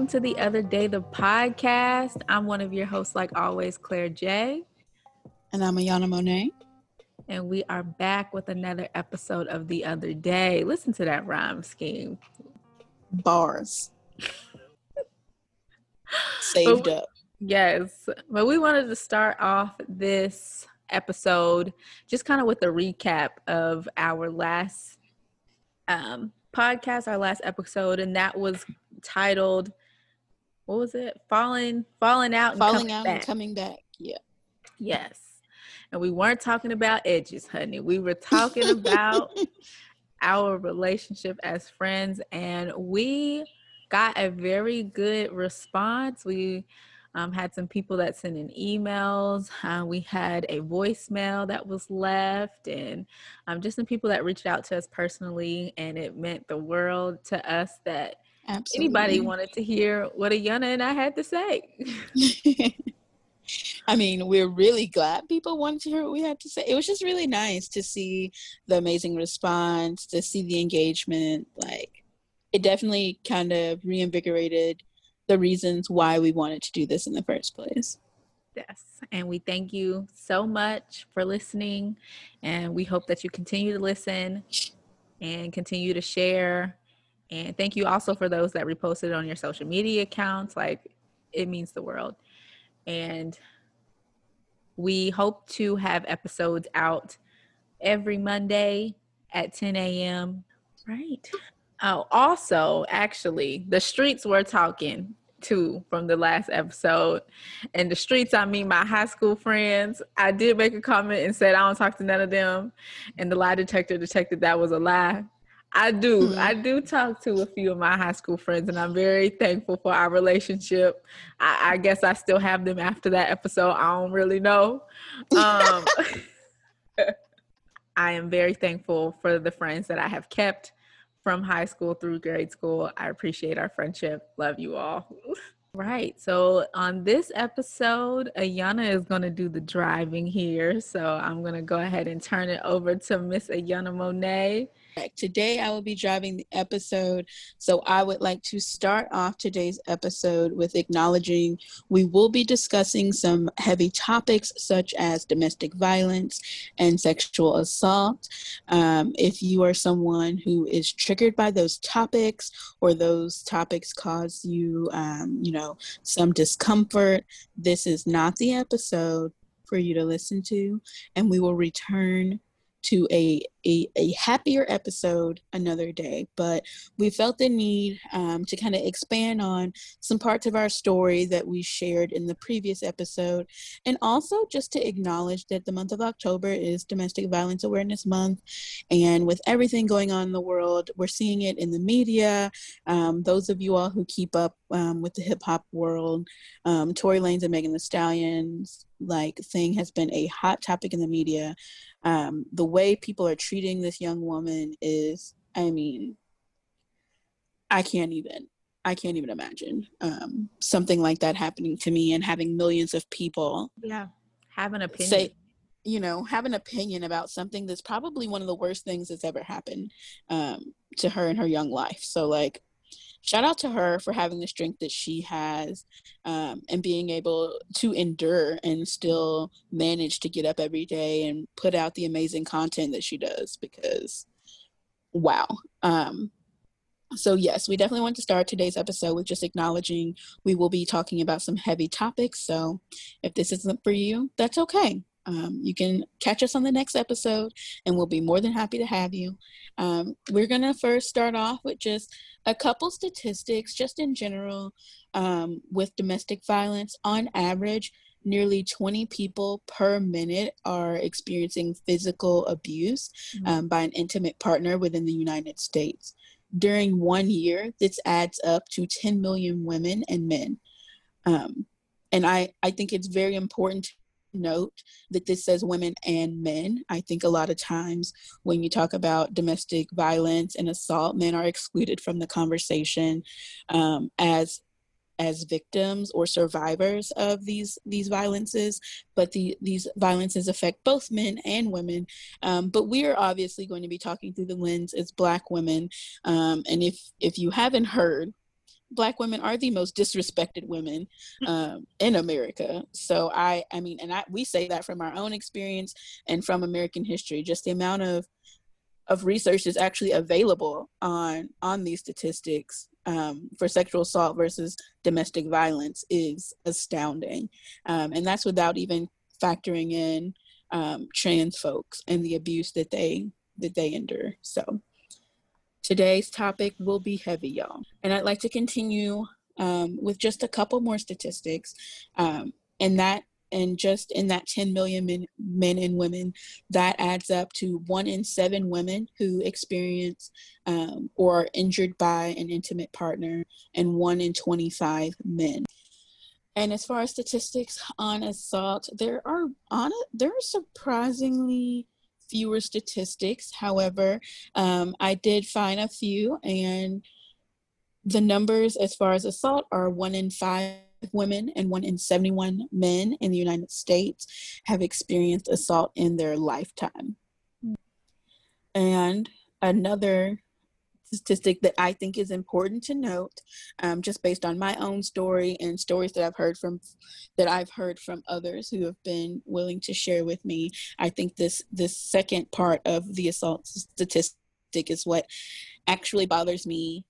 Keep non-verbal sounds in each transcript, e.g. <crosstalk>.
Welcome to the other day, the podcast. I'm one of your hosts, like always, Claire J. And I'm Ayana Monet. And we are back with another episode of the other day. Listen to that rhyme scheme. Bars. <laughs> Saved up. Yes. But we wanted to start off this episode just kind of with a recap of our last um podcast, our last episode, and that was titled what was it? Falling falling out and falling out back. and coming back. Yeah. Yes. And we weren't talking about edges, honey. We were talking about <laughs> our relationship as friends and we got a very good response. We um, had some people that sent in emails. Uh, we had a voicemail that was left, and um, just some people that reached out to us personally. And it meant the world to us that Absolutely. anybody wanted to hear what Ayana and I had to say. <laughs> I mean, we're really glad people wanted to hear what we had to say. It was just really nice to see the amazing response, to see the engagement. Like, it definitely kind of reinvigorated the reasons why we wanted to do this in the first place. Yes. And we thank you so much for listening. And we hope that you continue to listen and continue to share. And thank you also for those that reposted on your social media accounts. Like, it means the world. And we hope to have episodes out every Monday at 10 a.m. Right. Oh, also, actually, the streets were talking too from the last episode. And the streets, I mean my high school friends. I did make a comment and said I don't talk to none of them. And the lie detector detected that was a lie. I do. Mm-hmm. I do talk to a few of my high school friends, and I'm very thankful for our relationship. I, I guess I still have them after that episode. I don't really know. Um, <laughs> I am very thankful for the friends that I have kept from high school through grade school. I appreciate our friendship. Love you all. <laughs> Right. So on this episode, Ayana is going to do the driving here. So I'm going to go ahead and turn it over to Miss Ayana Monet Today, I will be driving the episode. So, I would like to start off today's episode with acknowledging we will be discussing some heavy topics such as domestic violence and sexual assault. Um, if you are someone who is triggered by those topics or those topics cause you, um, you know, some discomfort, this is not the episode for you to listen to. And we will return to a, a, a happier episode another day. But we felt the need um, to kind of expand on some parts of our story that we shared in the previous episode, and also just to acknowledge that the month of October is Domestic Violence Awareness Month. And with everything going on in the world, we're seeing it in the media. Um, those of you all who keep up um, with the hip hop world, um, Tory Lanez and Megan Thee Stallion's like thing has been a hot topic in the media um, the way people are treating this young woman is i mean i can't even i can't even imagine um, something like that happening to me and having millions of people yeah have an opinion. say you know have an opinion about something that's probably one of the worst things that's ever happened um, to her in her young life. So like shout out to her for having the strength that she has um, and being able to endure and still manage to get up every day and put out the amazing content that she does because wow. Um, so yes we definitely want to start today's episode with just acknowledging we will be talking about some heavy topics. So if this isn't for you that's okay um, you can catch us on the next episode, and we'll be more than happy to have you. Um, we're going to first start off with just a couple statistics, just in general, um, with domestic violence. On average, nearly 20 people per minute are experiencing physical abuse mm-hmm. Um, by an intimate partner within the United States. During one year, this adds up to 10 million women and men. Um, and I, I think it's very important note that this says women and men. I think a lot of times when you talk about domestic violence and assault, men are excluded from the conversation um, as as victims or survivors of these these violences. But the these violences affect both men and women. Um, but we are obviously going to be talking through the lens as black women. Um, and if if you haven't heard black women are the most disrespected women um, in america. So i i mean and i we say that from our own experience and from american history just the amount of of research is actually available on on these statistics um, for sexual assault versus domestic violence is astounding. Um, and that's without even factoring in um, trans folks and the abuse that they that they endure. So Today's topic will be heavy, y'all. And I'd like to continue um, with just a couple more statistics. Um, and that, and just in that 10 million men, men and women, that adds up to one in seven women who experience um, or are injured by an intimate partner, and one in 25 men. And as far as statistics on assault, there are on there are surprisingly fewer statistics. However, um, I did find a few, and the numbers as far as assault are one in five women and one in 71 men in the United States have experienced assault in their lifetime. And another statistic that I think is important to note, um, just based on my own story and stories that I've heard from that I've heard from others who have been willing to share with me. I think this this second part of the assault statistic is what actually bothers me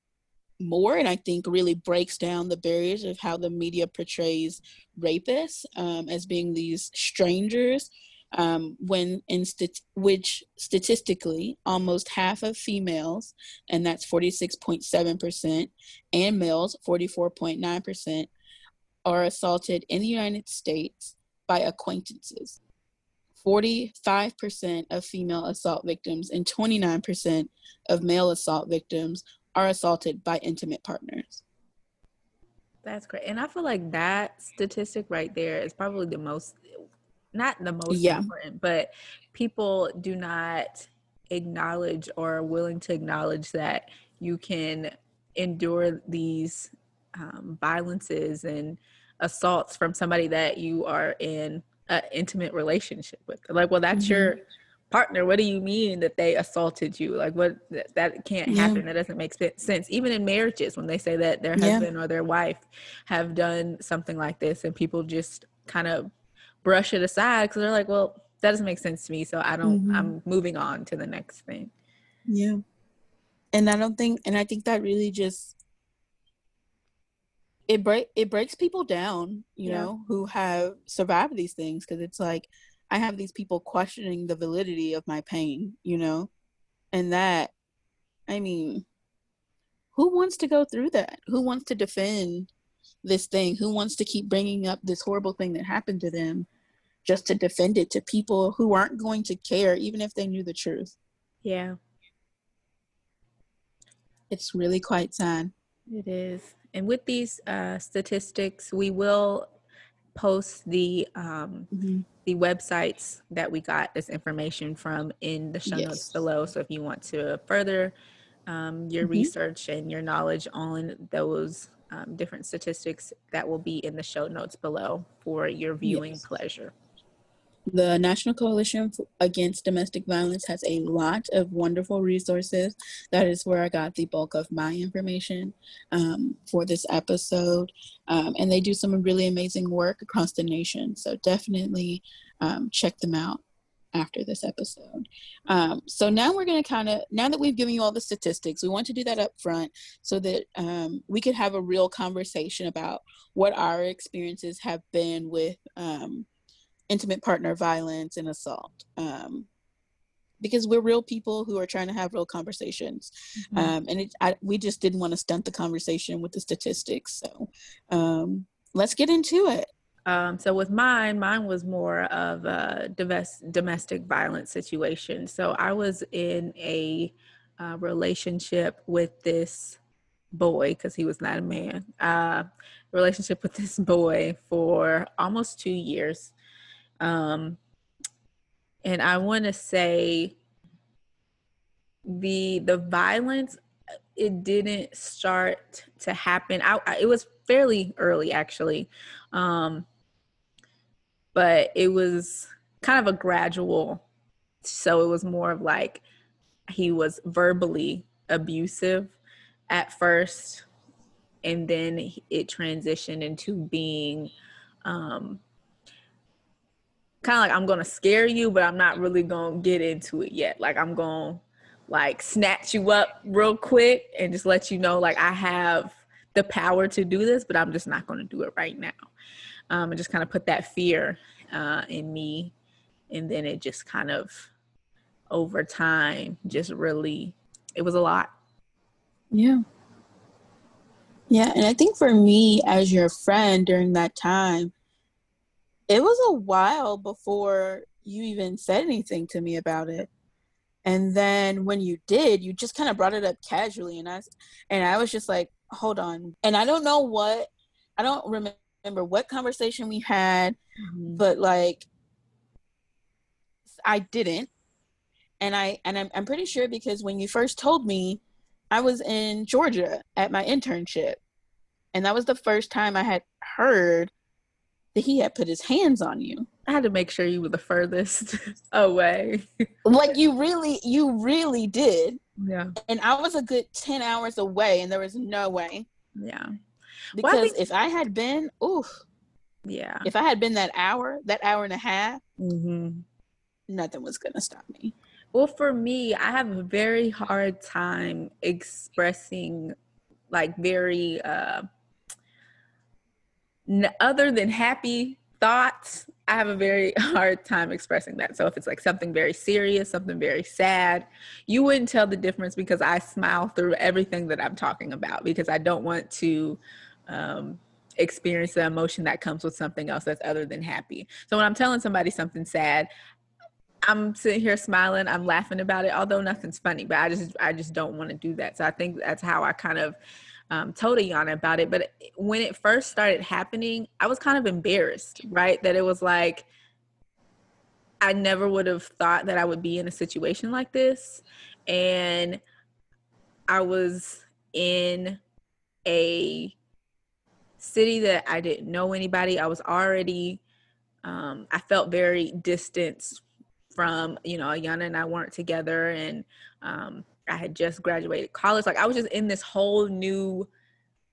more and i think really breaks down the barriers of how the media portrays rapists um, as being these strangers um, when in stat- which statistically almost half of females, and that's 46.7%, and males, 44.9%, are assaulted in the United States by acquaintances. 45% of female assault victims and 29% of male assault victims are assaulted by intimate partners. That's great. And I feel like that statistic right there is probably the most not the most yeah. important, but people do not acknowledge or are willing to acknowledge that you can endure these um, violences and assaults from somebody that you are in an intimate relationship with. Like, well, that's mm-hmm. your partner. What do you mean that they assaulted you? Like, what that, that can't yeah. happen. That doesn't make sense. Even in marriages, when they say that their husband yeah. or their wife have done something like this, and people just kind of brush it aside because they're like, well, that doesn't make sense to me. So I don't, mm-hmm. I'm moving on to the next thing. Yeah. And I don't think, and I think that really just, it break it breaks people down, you yeah. know, who have survived these things because it's like I have these people questioning the validity of my pain, you know, and that, I mean, who wants to go through that? Who wants to defend this thing? Who wants to keep bringing up this horrible thing that happened to them just to defend it to people who aren't going to care, even if they knew the truth? Yeah. It's really quite sad. It is. And with these uh, statistics, we will post the um, mm-hmm. the websites that we got this information from in the show yes. notes below. So if you want to further um, your mm-hmm. research and your knowledge on those um, different statistics that will be in the show notes below for your viewing yes. pleasure. The National Coalition Against Domestic Violence has a lot of wonderful resources. That is where I got the bulk of my information um, for this episode. Um, and they do some really amazing work across the nation. So definitely um, check them out after this episode. Um, so now we're going to kind of, now that we've given you all the statistics, we want to do that up front so that um, we could have a real conversation about what our experiences have been with um, intimate partner violence and assault. Um, because we're real people who are trying to have real conversations, mm-hmm. Um, and it, I, we just didn't want to stunt the conversation with the statistics. So um, let's get into it. Um, so with mine, mine was more of a domestic violence situation. So I was in a uh, relationship with this boy because he was not a man. Uh, relationship with this boy for almost two years, um, and I want to say the the violence it didn't start to happen. I, I, it was fairly early actually. Um, but it was kind of a gradual. So it was more of like he was verbally abusive at first and then it transitioned into being um, kind of like I'm gonna scare you, but I'm not really gonna get into it yet. Like I'm gonna like snatch you up real quick and just let you know like I have the power to do this, but I'm just not gonna do it right now. Um, and just kind of put that fear uh, in me, and then it just kind of over time just really it was a lot. Yeah. Yeah, and I think for me as your friend during that time, it was a while before you even said anything to me about it. And then when you did, you just kind of brought it up casually and I and I was just like, "Hold on." And I don't know what I don't remember what conversation we had, mm-hmm. but like I didn't. And I and I'm I'm pretty sure because when you first told me, I was in Georgia at my internship. And that was the first time I had heard that he had put his hands on you. I had to make sure you were the furthest <laughs> away. like you really, you really did. Yeah. And I was a good 10 hours away and there was no way. Yeah. Because if I had been, oof. Yeah. If I had been that hour, that hour and a half, mm-hmm. nothing was going to stop me. Well, for me, I have a very hard time expressing like very uh other than happy thoughts, I have a very <laughs> hard time expressing that. So if it's like something very serious, something very sad, you wouldn't tell the difference because I smile through everything that I'm talking about because I don't want to um, experience the emotion that comes with something else that's other than happy. So when I'm telling somebody something sad, I'm sitting here smiling, I'm laughing about it, although nothing's funny, but I just I just don't want to do that. So I think that's how I kind of um, told Ayana about it. But when it first started happening, I was kind of embarrassed, right? That it was like, I never would have thought that I would be in a situation like this. And I was in a city that I didn't know anybody. I was already, um, I felt very distanced from, you know, Ayana and I weren't together. And um, I had just graduated college. Like I was just in this whole new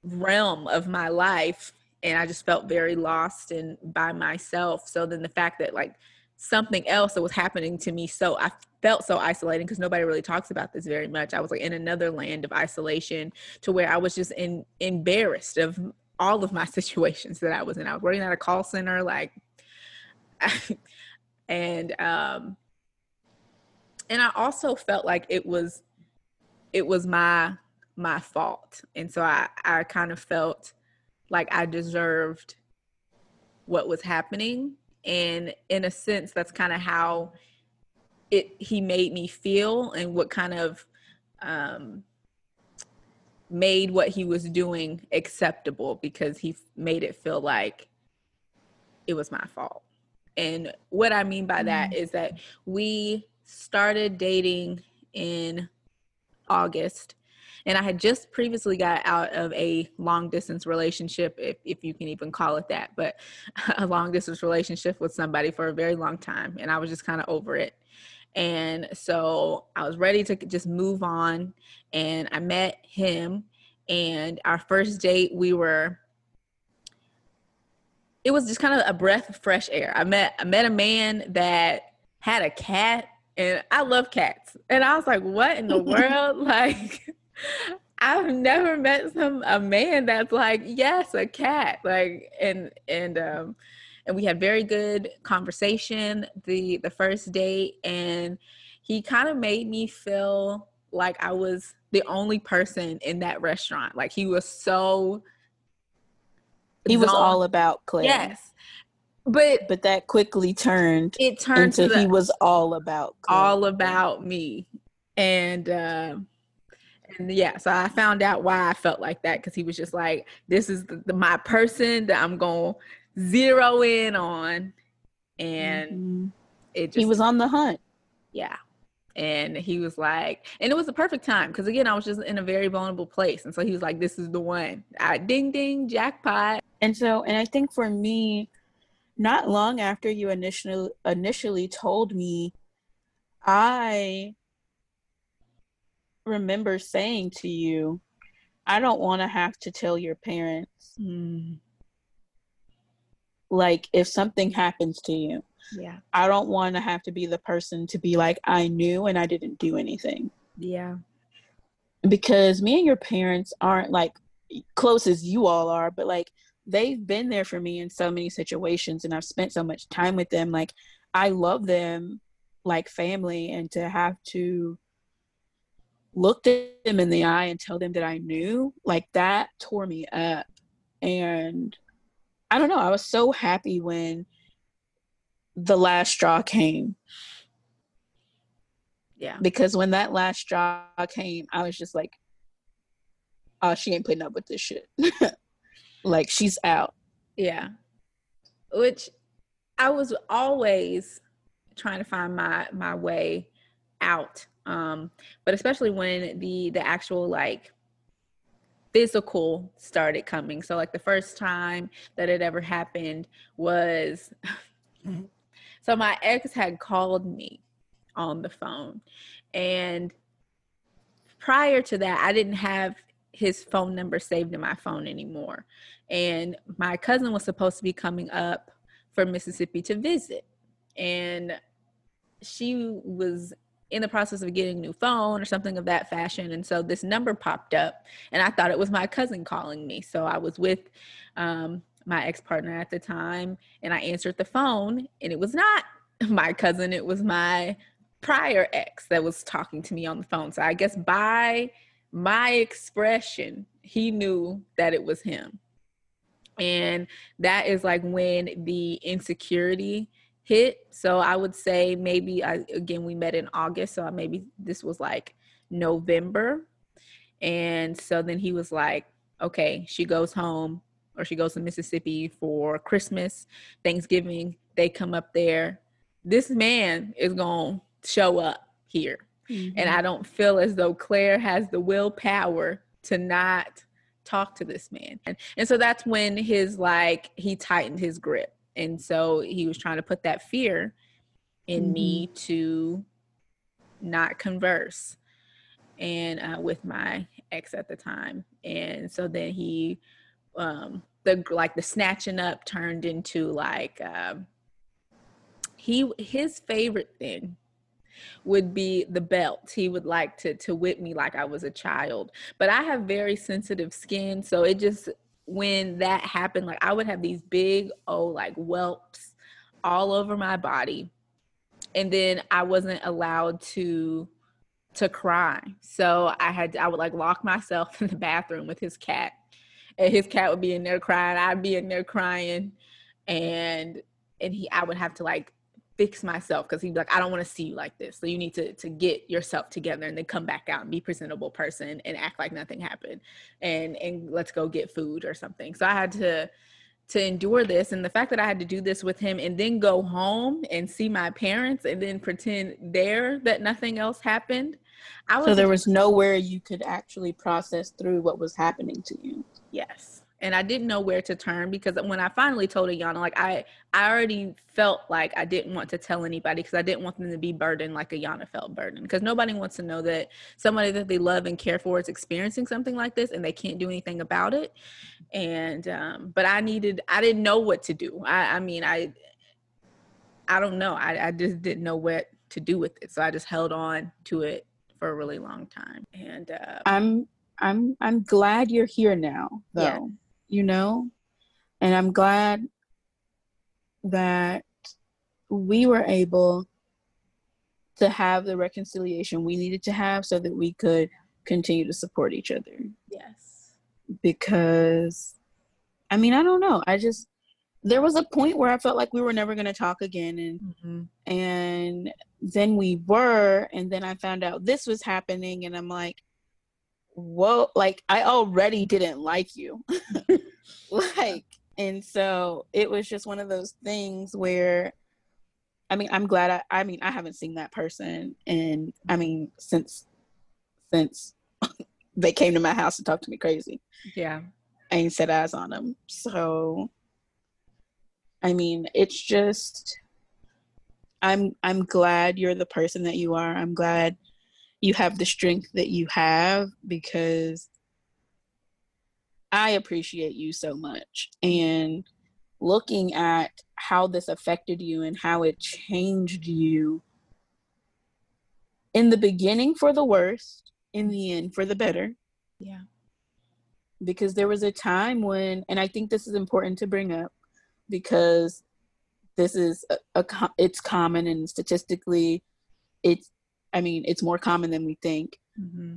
realm of my life and I just felt very lost and by myself. So then the fact that like something else that was happening to me so I felt so isolated because nobody really talks about this very much. I was like in another land of isolation to where I was just in embarrassed of all of my situations that I was in. I was working at a call center like <laughs> and um and I also felt like it was it was my my fault and so i i kind of felt like i deserved what was happening and in a sense that's kind of how it he made me feel and what kind of um made what he was doing acceptable because he made it feel like it was my fault and what i mean by that mm-hmm. is that we started dating in August. And I had just previously got out of a long distance relationship, if, if you can even call it that, but <laughs> a long distance relationship with somebody for a very long time. And I was just kind of over it. And so I was ready to just move on. And I met him. And our first date, we were it was just kind of a breath of fresh air. I met I met a man that had a cat and I love cats. And I was like, what in the world? <laughs> like, I've never met some a man that's like, yes, a cat. Like, and and um, and we had very good conversation the the first date, and he kind of made me feel like I was the only person in that restaurant. Like he was so. He was all about Claire. Yes, but but that quickly turned it turned into the, he was all about Claire. all about me and uh, and yeah so i found out why i felt like that because he was just like this is the, the, my person that i'm gonna zero in on and mm-hmm. it just, he was on the hunt. Yeah. And he was like and it was the perfect time because again i was just in a very vulnerable place. And so he was like this is the one. I, ding ding jackpot. And so and i think for me not long after you initially initially told me, I remember saying to you, I don't want to have to tell your parents. Mm, like if something happens to you. yeah. I don't want to have to be the person to be like I knew and I didn't do anything. Yeah. Because me and your parents aren't like close as you all are, but like they've been there for me in so many situations and I've spent so much time with them. Like I love them like family and to have to look them in the eye and tell them that I knew, like that tore me up. And I don't know, I was so happy when the last straw came Yeah. because when that last straw came, I was just like, oh, she ain't putting up with this shit. <laughs> like she's out. Yeah. Which I was always trying to find my my way out. Um, but especially when the the actual like physical started coming. So like the first time that it ever happened was <laughs> so my ex had called me on the phone and prior to that I didn't have his phone number saved in my phone anymore. And my cousin was supposed to be coming up from Mississippi to visit. And she was in the process of getting a new phone or something of that fashion. And so this number popped up, and I thought it was my cousin calling me. So I was with um, my ex partner at the time, and I answered the phone, and it was not <laughs> my cousin, it was my prior ex that was talking to me on the phone. So I guess by my expression, he knew that it was him. And that is like when the insecurity hit. So I would say maybe I, again we met in August, so maybe this was like November. And so then he was like, "Okay, she goes home or she goes to Mississippi for Christmas, Thanksgiving, they come up there. This man is going to show up here." Mm-hmm. And I don't feel as though Claire has the willpower to not talk to this man. And, and so that's when his like he tightened his grip. And so he was trying to put that fear in me to not converse and uh, with my ex at the time. And so then he um the like the snatching up turned into like um he his favorite thing would be the belt. He would like to to whip me like I was a child. But I have very sensitive skin, so it just when that happened, like I would have these big oh like whelps all over my body. And then I wasn't allowed to to cry. So I had I would like lock myself <laughs> in the bathroom with his cat. And his cat would be in there crying, I'd be in there crying and and he I would have to like fix myself because he'd be like, I don't want to see you like this. So you need to to get yourself together and then come back out and be presentable person and act like nothing happened. And and let's go get food or something. So I had to to endure this and the fact that I had to do this with him and then go home and see my parents and then pretend there that nothing else happened. I was So there was nowhere you could actually process through what was happening to you. Yes. And I didn't know where to turn because when I finally told Ayana, like I, I already felt like I didn't want to tell anybody because I didn't want them to be burdened like Ayana felt burdened. Because nobody wants to know that somebody that they love and care for is experiencing something like this and they can't do anything about it. And um, but I needed, I didn't know what to do. I, I mean, I, I don't know. I, I just didn't know what to do with it, so I just held on to it for a really long time. And uh, I'm I'm I'm glad you're here now though. Yeah. You know? And I'm glad that we were able to have the reconciliation we needed to have so that we could continue to support each other yes, because I mean, I don't know. I just there was a point where I felt like we were never going to talk again and Mhm. and then we were and then i found out this was happening and i'm like whoa like i already didn't like you <laughs> like and so it was just one of those things where i mean i'm glad i i mean i haven't seen that person and i mean since since <laughs> they came to my house and talked to me crazy yeah, I ain't set eyes on them. So I mean, it's just I'm I'm glad you're the person that you are. I'm glad you have the strength that you have because I appreciate you so much. And looking at how this affected you and how it changed you in the beginning for the worst, in the end for the better. Yeah. Because there was a time when, and I think this is important to bring up because this is a, a it's common and statistically it's i mean it's more common than we think. Mm-hmm.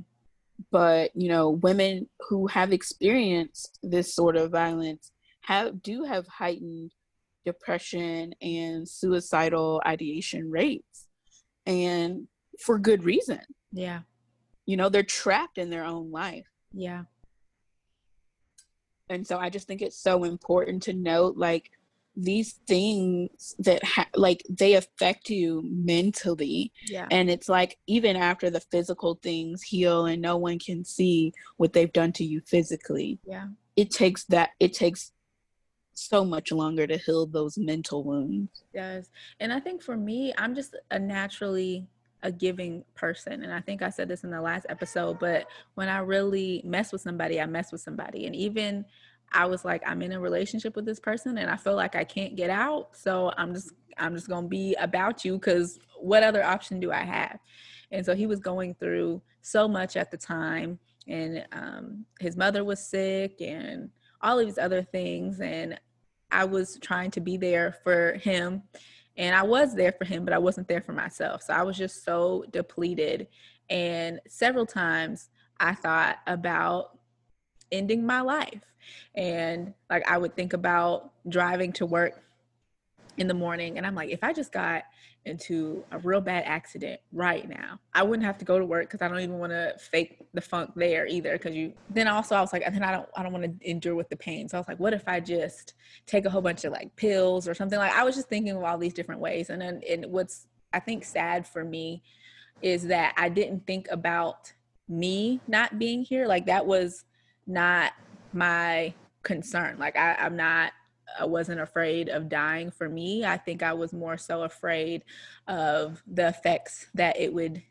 but you know women who have experienced this sort of violence have do have heightened depression and suicidal ideation rates and for good reason. Yeah. You know they're trapped in their own life. Yeah. And so i just think it's so important to note like these things that ha- like they affect you mentally. Yeah. And it's like even after the physical things heal and no one can see what they've done to you physically yeah. it takes that it takes so much longer to heal those mental wounds. Yes. And i think for me i'm just a naturally a giving person. And i think i said this in the last episode but when i really mess with somebody i mess with somebody. And even I was like, I'm in a relationship with this person and I feel like I can't get out. So I'm just I'm just gonna be about you because what other option do I have? And so he was going through so much at the time, and um, his mother was sick, and all of these other things. And I was trying to be there for him, and I was there for him, but I wasn't there for myself. So I was just so depleted. And several times I thought about ending my life. And like I would think about driving to work in the morning and I'm like, if I just got into a real bad accident right now, I wouldn't have to go to work because I don't even want to fake the funk there either. Cause you then also I was like, and then I don't I don't want to endure with the pain. So I was like, what if I just take a whole bunch of like pills or something? Like I was just thinking of all these different ways. And then and what's I think sad for me is that I didn't think about me not being here. Like that was not my concern. Like I, I'm not I wasn't afraid of dying for me. I think I was more so afraid of the effects that it would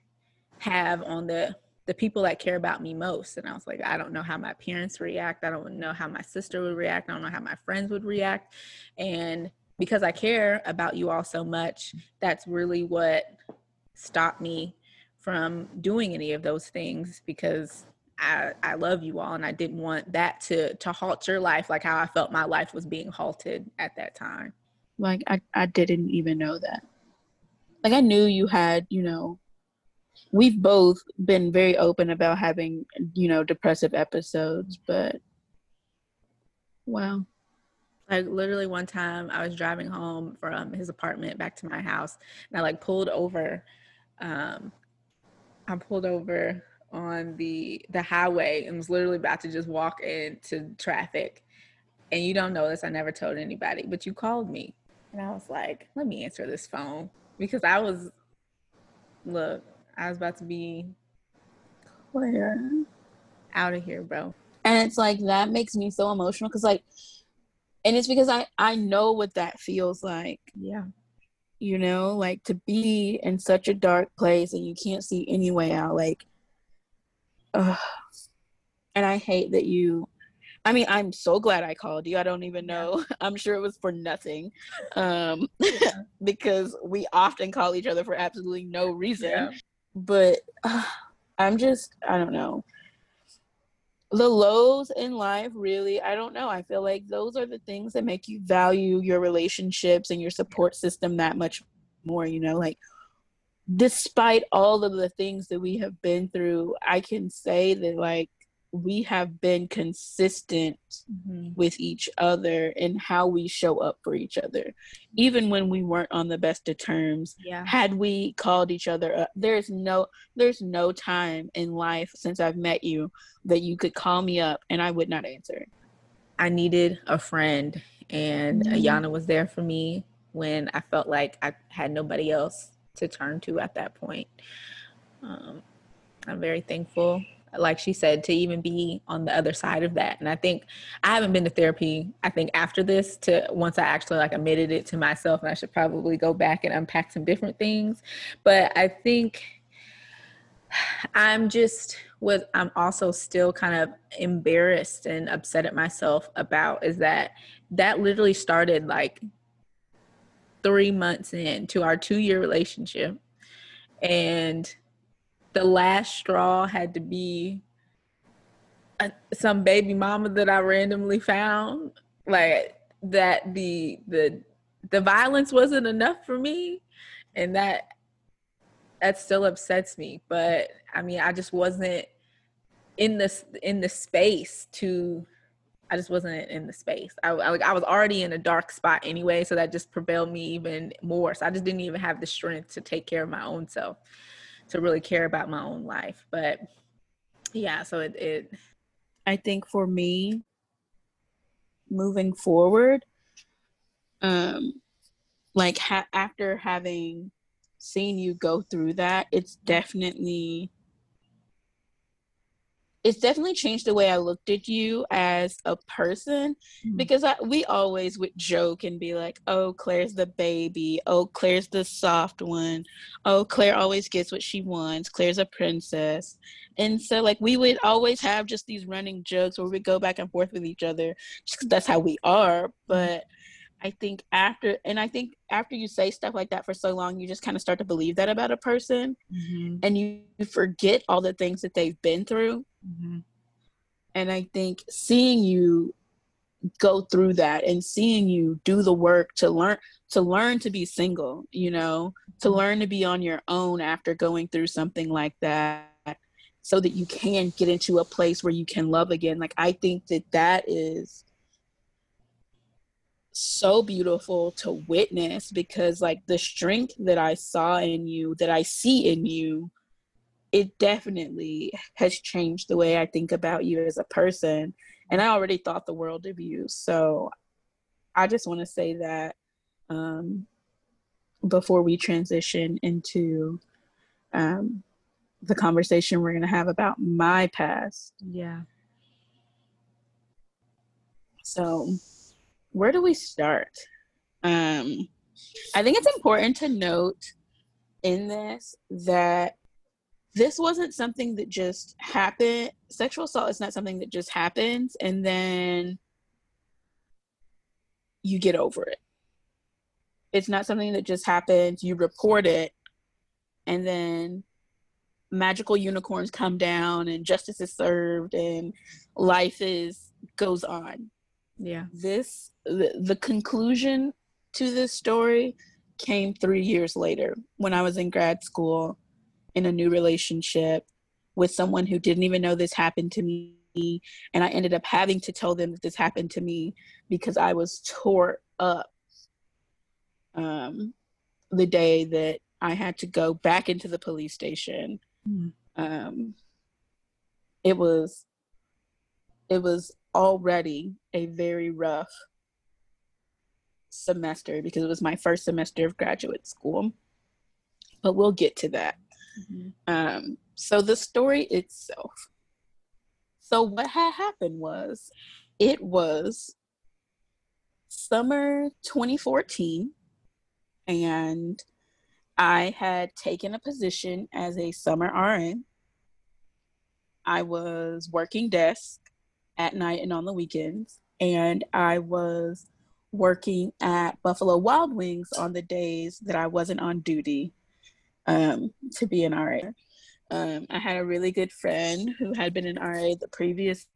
have on the the people that care about me most. And I was like, I don't know how my parents react. I don't know how my sister would react. I don't know how my friends would react. And because I care about you all so much, that's really what stopped me from doing any of those things because I, I love you all and I didn't want that to to halt your life like how I felt my life was being halted at that time. Like I, I didn't even know that. Like I knew you had, you know, we've both been very open about having, you know, depressive episodes, but wow. Like literally one time I was driving home from his apartment back to my house and I like pulled over um I pulled over on the the highway and was literally about to just walk into traffic. And you don't know this i never told anybody but you called me. And i was like let me answer this phone. Because i was look i was about to be clear out of here bro. And it's like that makes me so emotional because like and it's because i i know what that feels like. Yeah. You know like to be in such a dark place and you can't see any way out like Ugh. And I hate that you I mean, I'm so glad I called you. I don't even know. <laughs> I'm sure it was for nothing. Um <laughs> <laughs> because we often call each other for absolutely no reason. Yeah. But uh, I'm just I don't know. The lows in life really, I don't know. I feel like those are the things that make you value your relationships and your support system that much more, you know, like despite all of the things that we have been through, I can say that like we have been consistent mm-hmm. with each other and how we show up for each other even when we weren't on the best of terms yeah. had we called each other up there's no there's no time in life since i've met you that you could call me up and i would not answer i needed a friend and mm-hmm. ayana was there for me when i felt like i had nobody else to turn to at that point. Um, I'm very thankful, like she said, to even be on the other side of that. And I think I haven't been to therapy. I think after this, to once I actually like admitted it to myself, and I should probably go back and unpack some different things. But I think I'm just what I'm also still kind of embarrassed and upset at myself about is that that literally started like three months into our two year relationship. And the last straw had to be a, some baby mama that I randomly found. Like that the the the violence wasn't enough for me and that that still upsets me but i mean i just wasn't in this in the space to i just wasn't in the space. I, I, I was already in a dark spot anyway so that just prevailed me even more. So i just didn't even have the strength to take care of my own self to really care about my own life. But yeah so it, it i think for me moving forward um like ha- after having seen you go through that it's definitely it's definitely changed the way I looked at you as a person mm-hmm. because I, we always would joke and be like, "Oh, Claire's the baby. Oh, Claire's the soft one. Oh, Claire always gets what she wants. Claire's a princess." And so, like, we would always have just these running jokes where we go back and forth with each other, just because that's how we are. Mm-hmm. I think after, and I think after you say stuff like that for so long, you just kind of start to believe that about a person, mm-hmm. and you, you forget all the things that they've been through Mm-hmm. And I think seeing you go through that and seeing you do the work to learn to learn to be single, you know, to mm-hmm. learn to be on your own after going through something like that so that you can get into a place where you can love again. Like I think that that is so beautiful to witness because like the strength that I saw in you, that I see in you it definitely has changed the way I think about you as a person. And I already thought the world of you. So I just want to say that um, before we transition into um, the conversation we're going to have about my past. Yeah. So, where do we start? Um, I think it's important to note in this that this wasn't something that just happened. Sexual assault is not something that just happens and then you get over it. It's not something that just happens, you report it, and then magical unicorns come down and justice is served and life is goes on. Yeah. This the, the conclusion to this story came 3 years later when I was in grad school in a new relationship with someone who didn't even know this happened to me and I ended up having to tell them that this happened to me because I was tore up um, the day that I had to go back into the police station. Mm. Um, it was it was already a very rough semester because it was my first semester of graduate school. But we'll get to that. Mm-hmm. Um, so the story itself. So what had happened was it was summer 2014 and I had taken a position as a summer RA. I was working desk at night and on the weekends, and I was working at Buffalo Wild Wings on the days that I wasn't on duty um, to be an RA. Um, I had a really good friend who had been an RA the previous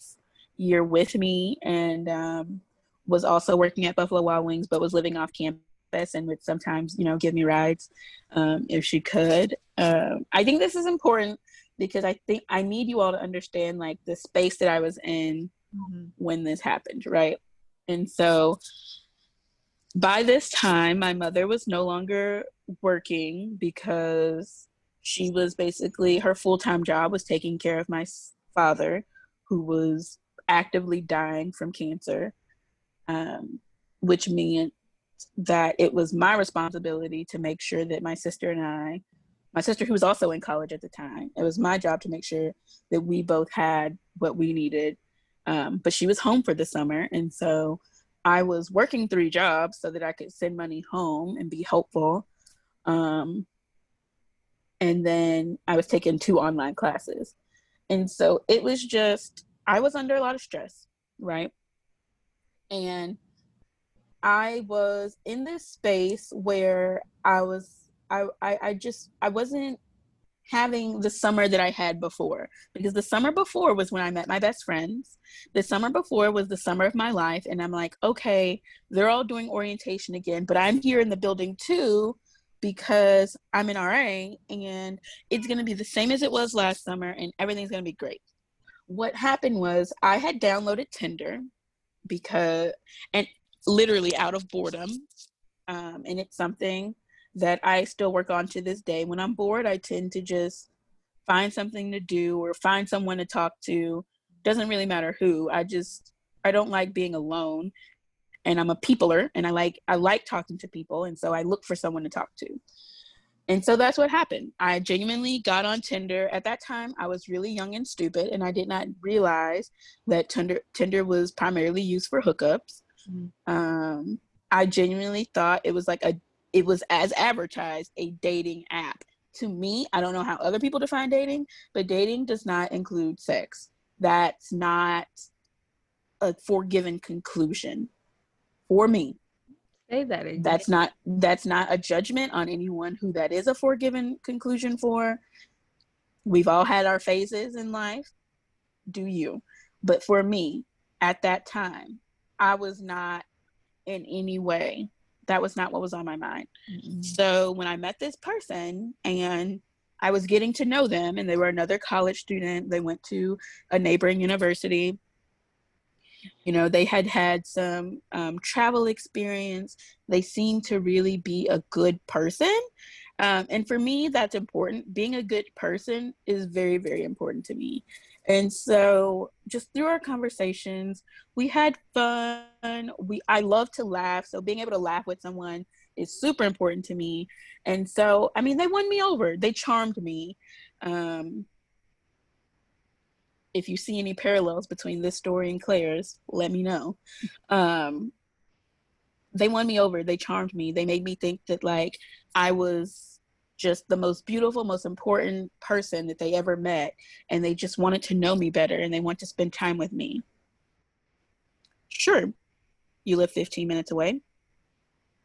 year with me and um, was also working at Buffalo Wild Wings, but was living off campus and would sometimes, you know, give me rides um, if she could. Um, I think this is important because I think I need you all to understand like the space that I was in mm-hmm. when this happened, right? And so by this time, my mother was no longer working because she was basically her full time job was taking care of my father, who was actively dying from cancer, um, which meant that it was my responsibility to make sure that my sister and I, my sister who was also in college at the time, it was my job to make sure that we both had what we needed. Um, but she was home for the summer, and so I was working three jobs so that I could send money home and be helpful. Um, and then I was taking two online classes. And so it was just, I was under a lot of stress, right? And I was in this space where I was, I, I, just, I wasn't having the summer that I had before because the summer before was when I met my best friends. The summer before was the summer of my life. And I'm like, okay, they're all doing orientation again, but I'm here in the building too because I'm an RA and it's going to be the same as it was last summer and everything's going to be great. What happened was I had downloaded Tinder because, and literally out of boredom. Um, and it's something that I still work on to this day. When I'm bored, I tend to just find something to do or find someone to talk to. Doesn't really matter who. I just, I don't like being alone and I'm a peopler and I like I like talking to people and so I look for someone to talk to. And so that's what happened. I genuinely got on Tinder. At that time, I was really young and stupid, and I did not realize that Tinder Tinder was primarily used for hookups. Mm-hmm. Um, I genuinely thought it was like a it was as advertised a dating app. To me, I don't know how other people define dating, but dating does not include sex. That's not a forgiven conclusion for me. Say that again. That's not that's not a judgment on anyone who that is a forgiven conclusion for. We've all had our phases in life. Do you? But for me, at that time, I was not in any way that was not what was on my mind. Mm-hmm. So when I met this person and I was getting to know them, and they were another college student, they went to a neighboring university. You know they had had some um, travel experience. They seemed to really be a good person. Um, and for me that's important. Being a good person is very very important to me and so just through our conversations we had fun we i love to laugh so being able to laugh with someone is super important to me and so i mean they won me over they charmed me um, if you see any parallels between this story and Claire's, let me know. Um, they won me over. They charmed me. They made me think that like I was just the most beautiful, most important person that they ever met, and they just wanted to know me better and they want to spend time with me. Sure, you live 15 minutes away.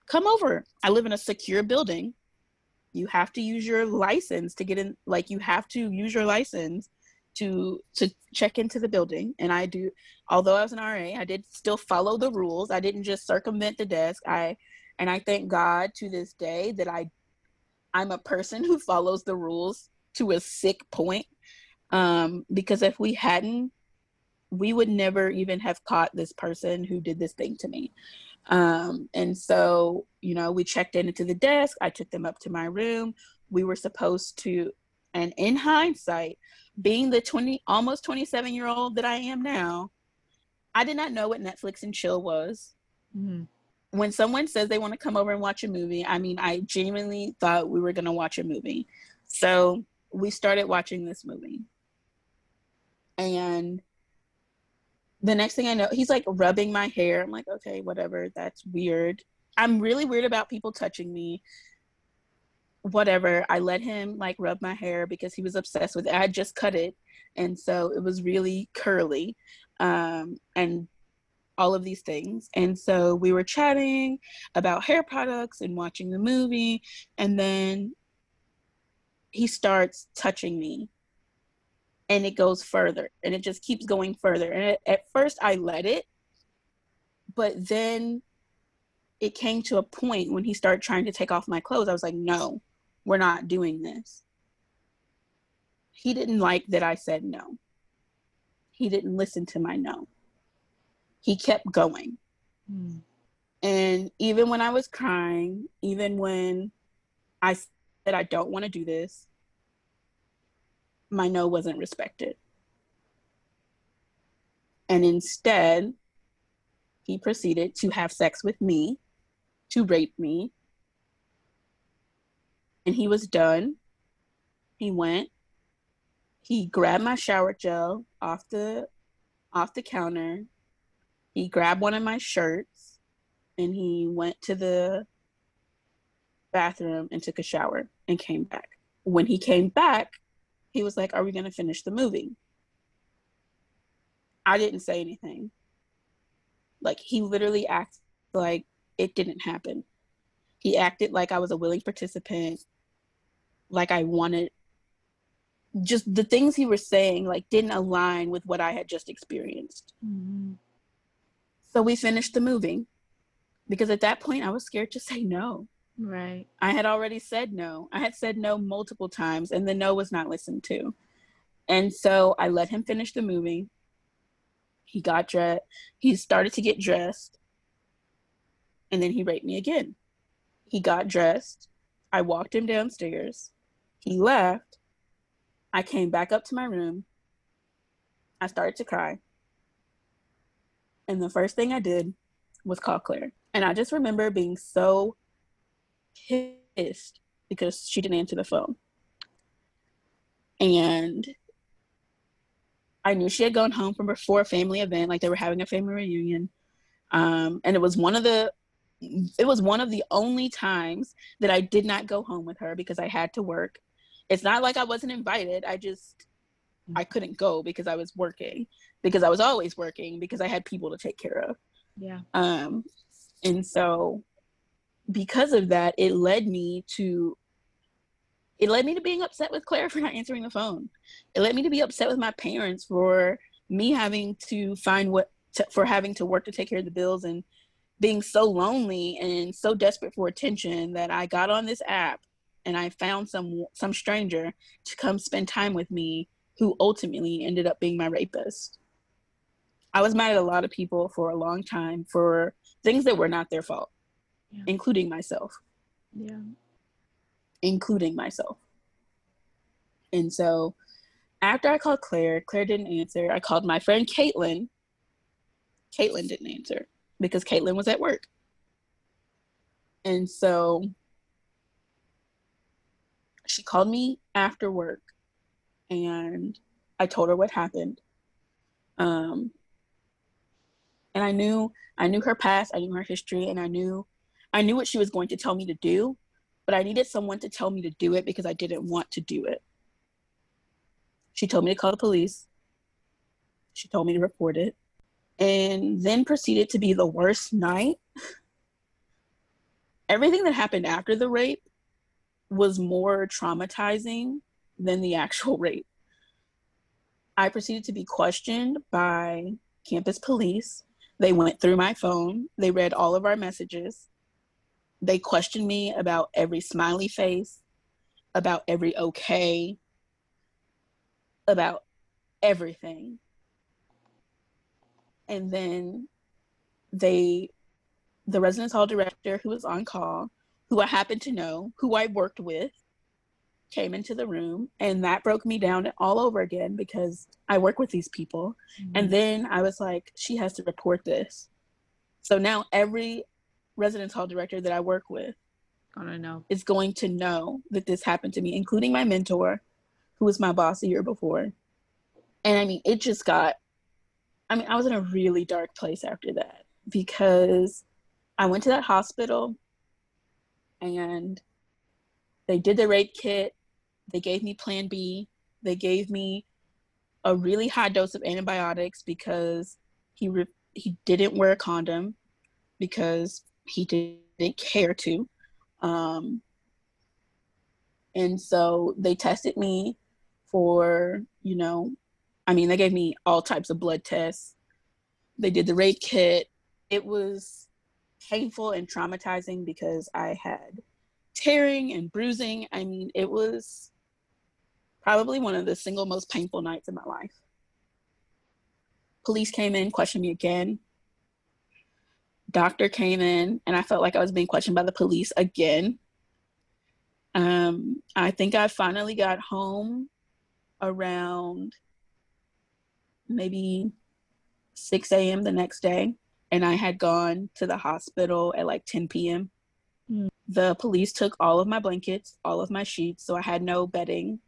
Come over. I live in a secure building. You have to use your license to get in. Like you have to use your license to to check into the building and i do although i was an ra i did still follow the rules i didn't just circumvent the desk i and i thank god to this day that i i'm a person who follows the rules to a sick point um because if we hadn't we would never even have caught this person who did this thing to me um and so you know we checked in into the desk i took them up to my room we were supposed to and in hindsight being the 20 almost 27 year old that I am now, I did not know what Netflix and chill was. Mm-hmm. When someone says they want to come over and watch a movie, I mean, I genuinely thought we were going to watch a movie. So we started watching this movie. And the next thing I know, he's like rubbing my hair. I'm like, okay, whatever. That's weird. I'm really weird about people touching me whatever. I let him like rub my hair because he was obsessed with it. I just cut it. And so it was really curly. Um, and all of these things. And so we were chatting about hair products and watching the movie. And then he starts touching me. And it goes further and it just keeps going further. And it, at first I let it, but then it came to a point when he started trying to take off my clothes. I was like, no, we're not doing this. He didn't like that I said no. He didn't listen to my no. He kept going. Mm. And even when I was crying, even when I said I don't want to do this, my no wasn't respected. And instead, he proceeded to have sex with me, to rape me, and he was done. He went. He grabbed my shower gel off the off the counter. He grabbed one of my shirts and he went to the bathroom and took a shower and came back when he came back, he was like, Are we going to finish the movie? I didn't say anything. Like, he literally acted like it didn't happen. He acted like I was a willing participant, like I wanted. Just the things he was saying, like, didn't align with what I had just experienced. Mm-hmm. So we finished the movie because at that point I was scared to <laughs> say no. Right. I had already said no. I had said no multiple times, and the no was not listened to. And so I let him finish the movie. He got dressed. He started to get dressed. And then he raped me again. He got dressed. I walked him downstairs. He left. I came back up to my room. I started to cry. And the first thing I did was call Claire. And I just remember being so pissed because she didn't answer the phone. And I knew she had gone home from before a family event, like they were having a family reunion. Um, and it was one of the it was one of the only times that I did not go home with her because I had to work. It's not like I wasn't invited. I just I couldn't go because I was working, because I was always working, because I had people to take care of. Yeah. Um and so because of that, it led me to it led me to being upset with Claire <laughs> for not answering the phone. It led me to be upset with my parents for me having to find what to, for having to work to take care of the bills and being so lonely and so desperate for attention that I got on this app and I found some some stranger to come spend time with me who ultimately ended up being my rapist. I was mad at a lot of people for a long time for things that were not their fault yeah. including myself. Yeah. Including myself. And so after I called Claire, Claire didn't answer. I called my friend Caitlin. Caitlin didn't answer because Caitlin was at work. And so she called me after work and I told her what happened. Um, and I knew I knew her past, I knew her history, and I knew I knew what she was going to tell me to do, but I needed someone to tell me to do it because I didn't want to do it. She told me to call the police. She told me to report it. And then proceeded to be the worst night. Everything that happened after the rape was more traumatizing than the actual <laughs> rape. I proceeded to be questioned by campus police. They went through my phone, they read all of our messages, they questioned me about every smiley face, about every okay, about everything. And then they, the residence hall director who was on call, who I happened to know, who I worked with, came into the room and that broke me down all over again because I work with these people. Mm-hmm. And then I was like, she has to report this. So now every residence hall director that I work with gonna know is going to know that this happened to me, including my mentor, who was my boss a year before. And I mean, it just got I mean, I was in a really dark place after that because I went to that hospital and they did the rape kit. They gave me plan B. They gave me a really high dose of antibiotics because he re- he didn't wear a condom because he didn't care to. Um, and so they tested me for, you know, I mean, they gave me all types of blood tests. They did the rape kit. It was painful and traumatizing because I had tearing and bruising. I mean, it was probably one of the single most painful nights of my life. Police came in, questioned me again doctor came in and I felt like I was being questioned by the police again. Um, I think I finally got home around maybe 6 a.m. the next day, and I had gone to the hospital at like 10 p.m. Mm. The police took all of my blankets, all of my sheets, so I had no bedding.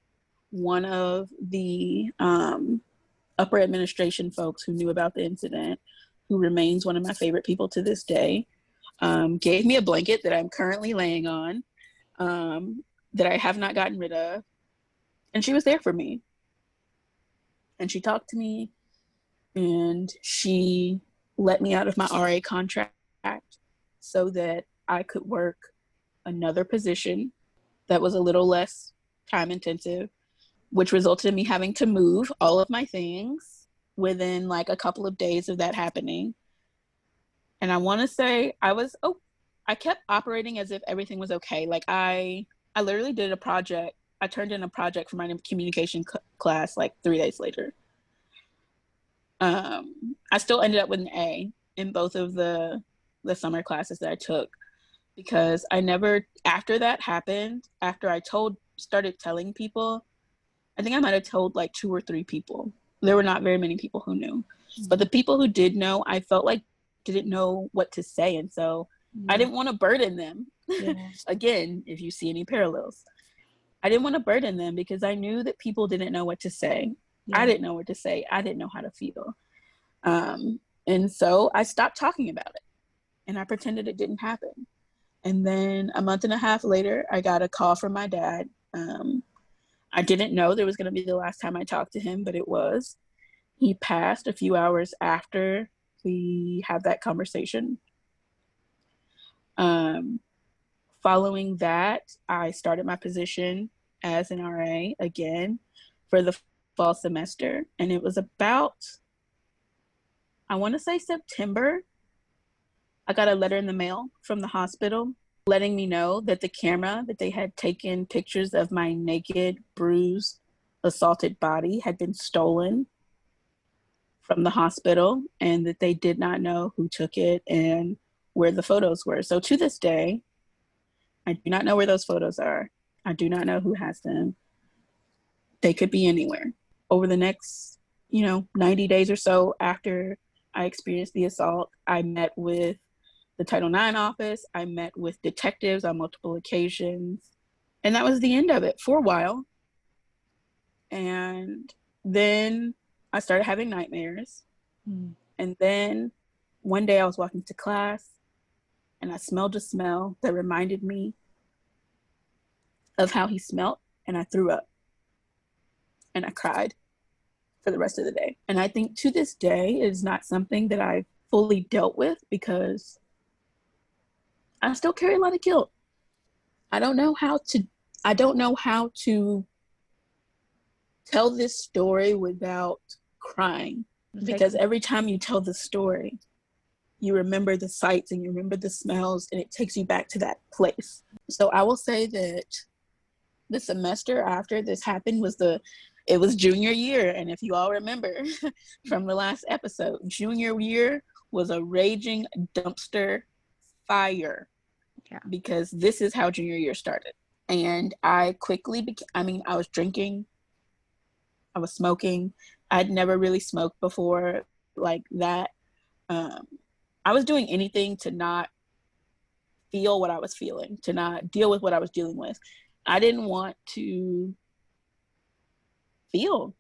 One of the um, upper administration folks who knew about the incident who remains one of my favorite people to this day, um, gave me a blanket that I'm currently laying on, um, that I have not gotten rid of. and she was there for me. And she talked to me and she let me out of my RA contract so that I could work another position that was a little less time intensive, which resulted in me having to move all of my things within like a couple of days of that happening. And I want to say I was oh I kept operating as if everything was okay. Like I I literally did a project. I turned in a project for my communication class like 3 days later. Um I still ended up with an A in both of the the summer classes that I took because I never after that happened, after I told started telling people, I think I might have told like two or three people. There were not very many people who knew. Mm-hmm. But the people who did know, I felt like didn't know what to say and so I didn't want to burden them. Yeah. <laughs> Again, if you see any parallels. I didn't want to burden them because I knew that people didn't know what to say. Yeah. I didn't know what to say. I didn't know how to feel. Um, and so I stopped talking about it and I pretended it didn't happen. And then a month and a half later, I got a call from my dad. Um, I didn't know there was going to be the last time I talked to him, but it was. He passed a few hours after we had that conversation. Um, following that, I started my position as an RA again for the fall semester. And it was about, I want to say September I got a letter in the mail from the hospital letting me know that the camera that they had taken pictures of my naked, bruised, assaulted body had been stolen from the hospital and that they did not know who took it and where the photos were. So to this day, I do not know where those photos are. I do not know who has them. They could be anywhere. Over the next, you know, 90 days or so after I experienced the assault, I met with the Title IX office. I met with detectives on multiple occasions. And that was the end of it for a while. And then I started having nightmares. Mm. And then one day I was walking to class and I smelled a smell that reminded me of how he smelt. And I threw up and I cried for the rest of the day. And I think to this day it is not something that I've fully dealt with because I still carry a lot of guilt. I don't know how to I don't know how to tell this story without crying because every time you tell the story you remember the sights and you remember the smells and it takes you back to that place. So I will say that the semester after this happened was the it was junior year and if you all remember <laughs> from the last episode junior year was a raging dumpster fire yeah. because this is how junior year started. And I quickly became, I mean, I was drinking, I was smoking. I'd never really smoked before like that. Um, I was doing anything to not feel what I was feeling, to not deal with what I was dealing with. I didn't want to feel.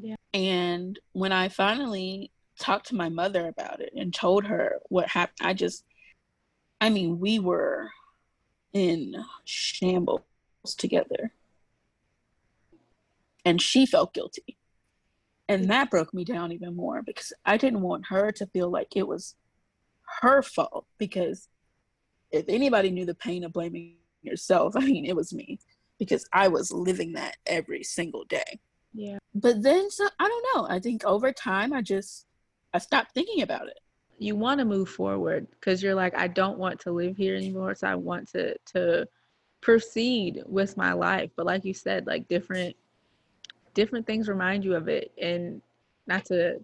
Yeah. And when I finally talked to my mother about it and told her what happened, I just I mean, we were in shambles together. And she felt guilty. And that broke me down even more because I didn't want her to feel like it was her fault. Because if anybody knew the pain of blaming yourself, <laughs> I mean, it was me because I was living that every single day. Yeah. But then, so I don't know. I think over time, I just I stopped thinking about it you want to move forward because you're like i don't want to live here anymore so i want to to proceed with my life. But like you said like different different things remind you of it and not to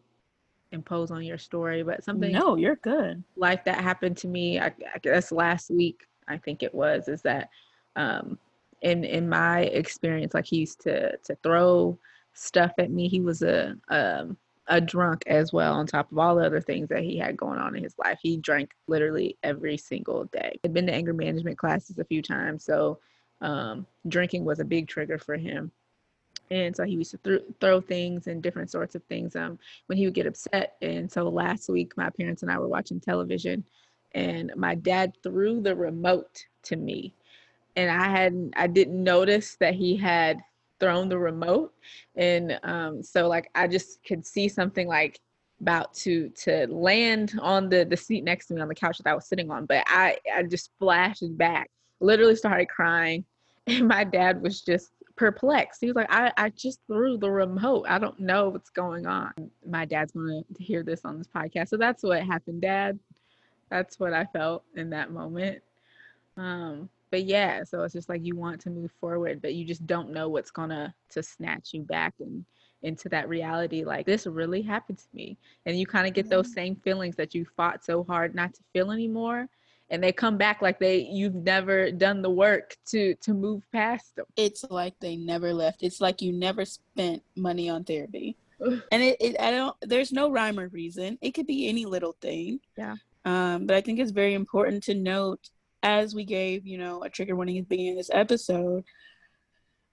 impose on your story but something no you're good. like that happened to me i, I guess last week i think it was is that um in in my experience like he used to to throw stuff at me. He was a um a drunk as well on top of all the other things that he had going on in his life. He drank literally every single day. I'd been to anger management classes a few times so um, drinking was a big trigger for him. And so he used to th- throw things and different sorts of things um, when he would get upset. And so last week my parents and i were watching television and my dad threw the remote to me. And i hadn't i didn't notice that he had thrown the remote. And um so like i just could see something like about to to land on the the seat next to me on the couch that i was sitting on. But i i just flashed back literally started crying. <laughs> And my dad was just perplexed. He was like i i just threw the remote. I don't know what's going on. My dad's going to hear this on this podcast. So that's what happened dad. That's what i felt in that moment. Um but yeah so it's just like you want to move forward but you just don't know what's gonna to snatch you back and into that reality like this really happened to me. And you kind of get those same feelings that you fought so hard not to feel anymore and they come back like they you've never done the work to to move past them it's like they never left. It's like you never spent money on therapy. And it, it i don't there's no rhyme or reason. It could be any little thing. Yeah. Um but i think it's very important to note as we gave, you know, a trigger warning at the beginning of this episode,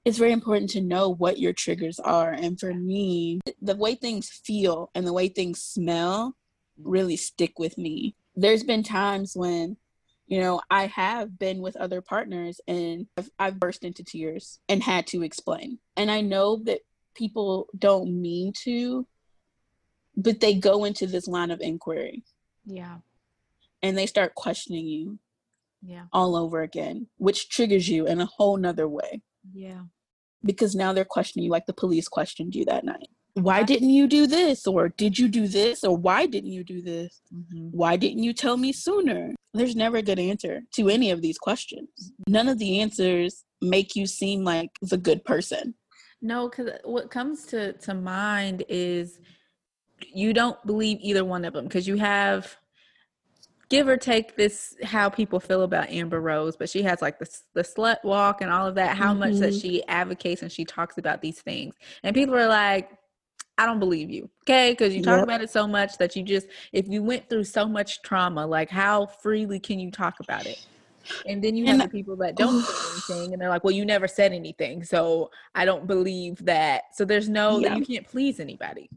it's very important to know what your triggers are. And for me, the way things feel and the way things smell really stick with me. There's been times when, you know, I have been with other partners and I've, I've burst into tears and had to explain. And I know that people don't mean to, but they go into this line of inquiry. Yeah. And they start questioning you yeah. all over again which triggers you in a whole nother way. Yeah. Because now they're questioning you like the police questioned you that night. Why didn't you do this? Or did you do this? Or why didn't you do this? Mm-hmm. why didn't you tell me sooner? There's never a good answer to any of these questions. None of the answers make you seem like the good person. No because what comes to to mind is you don't believe either one of them because you have give or take this how people feel about Amber Rose, but she has like the the slut walk and all of that. How mm-hmm. much that mm-hmm. she advocates and she talks about these things, and people are like, I don't believe you, okay? Because you talk yep. about it so much that you just if you went through so much trauma, like how freely can you talk about it? And then you have the people that don't say <sighs> anything, and they're like, "Well, you never said anything, so I don't believe that." So there's no that you can't please anybody.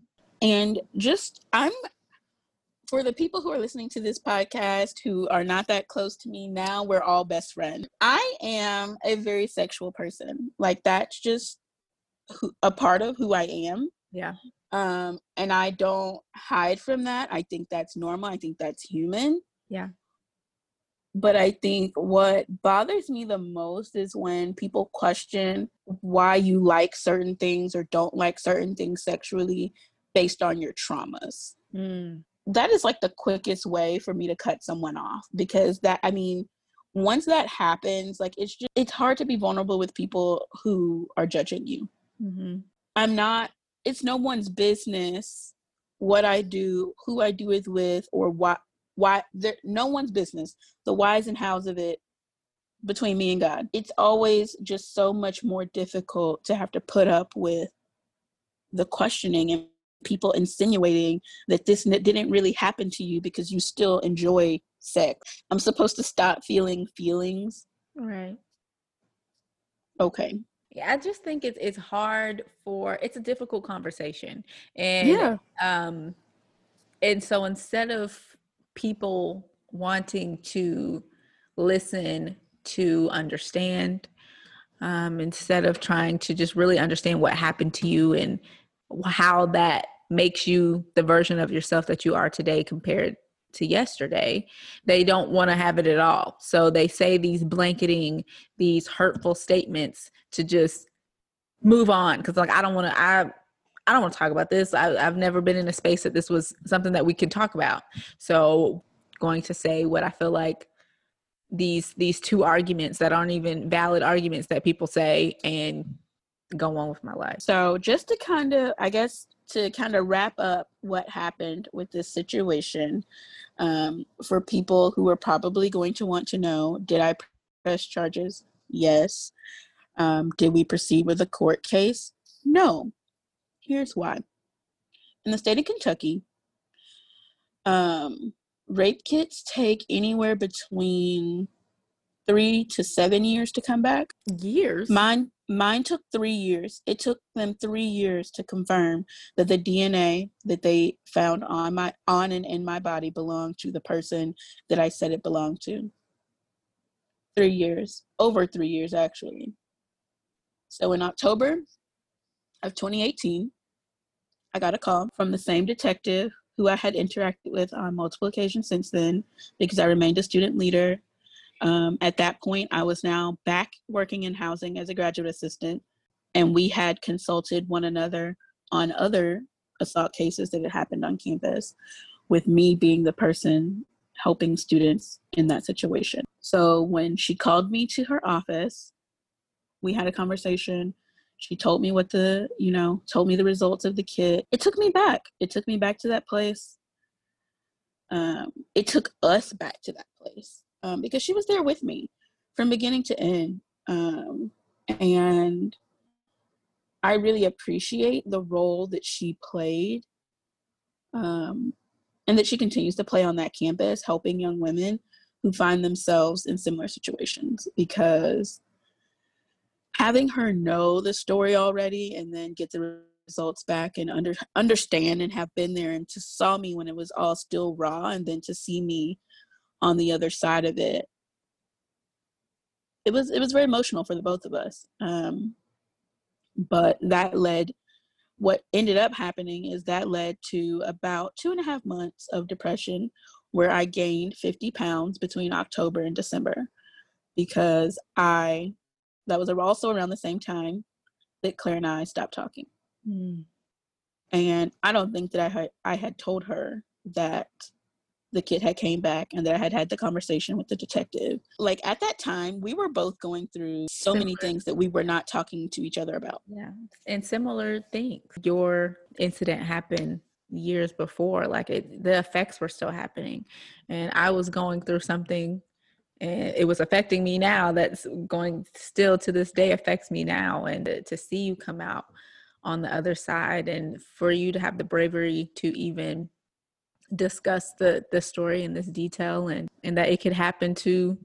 And just I'm for the people who are listening to this podcast who are not that close to me now, we're all best friends. I am a very sexual person. Like that's just who, a part of who I am. Yeah. Um, and I don't hide from that. I think that's normal. I think that's human. Yeah. But I think what bothers me the most is when people question why you like certain things or don't like certain things sexually based on your traumas. Mm that is like the quickest way for me to cut someone off because that i mean once that happens like it's just it's hard to be vulnerable with people who are judging you mm-hmm. i'm not it's no one's business what i do who i do it with or why why there no one's business the whys and hows of it between me and god it's always just so much more difficult to have to put up with the questioning and people insinuating that this didn't really happen to you because you still enjoy sex. I'm supposed to stop feeling feelings. Right. Okay. Yeah, I just think it's it's hard for it's a difficult conversation. And yeah. um and so instead of people wanting to listen to understand um, instead of trying to just really understand what happened to you and how that makes you the version of yourself that you are today compared to yesterday they don't want to have it at all. So they say these blanketing these hurtful statements to just move on because like i don't want to i i don't want to talk about this. I, i've never been in a space that this was something that we could talk about. So going to say what i feel like these these two arguments that aren't even valid arguments that people say and go on with my life. So just to kind of i guess to kind of wrap up what happened with this situation um, for people who are probably going to want to know did I press charges? Yes. Um, did we proceed with a court case? No. Here's why. In the state of Kentucky, um, rape kits take anywhere between three to seven years to come back. Years? Mine Mine took three years. It took them three years to confirm that the DNA that they found on my on and in my body belonged to the person that I said it belonged to. Three years, over three years actually. So in October of 2018, I got a call from the same detective who I had interacted with on multiple occasions since then because I remained a student leader. Um, at that point, I was now back working in housing as a graduate assistant, and we had consulted one another on other assault cases that had happened on campus, with me being the person helping students in that situation. So when she called me to her office, we had a conversation. She told me what the, you know, told me the results of the kit. It took me back. It took me back to that place. Um, it took us back to that place um, because she was there with me from beginning to end. Um, and I really appreciate the role that she played um, and that she continues to play on that campus, helping young women who find themselves in similar situations because having her know the story already and then get the results back and under understand and have been there and to saw me when it was all still raw and then to see me on the other side of it it was it was very emotional for the both of us um, but that led what ended up happening is that led to about two and a half months of depression where i gained 50 pounds between october and december because i that was also around the same time that Claire and I stopped talking. Mm. And I don't think that I had I had told her that the kid had came back and that I had had the conversation with the detective. Like at that time, we were both going through so similar. many things that we were not talking to each other about. Yeah, and similar things. Your incident happened years before like it, the effects were still happening and i was going through something and it was affecting me now that's going still to this day affects me now and to, to see you come out on the other side and for you to have the bravery to even discuss the the story in this detail and and that it could happen to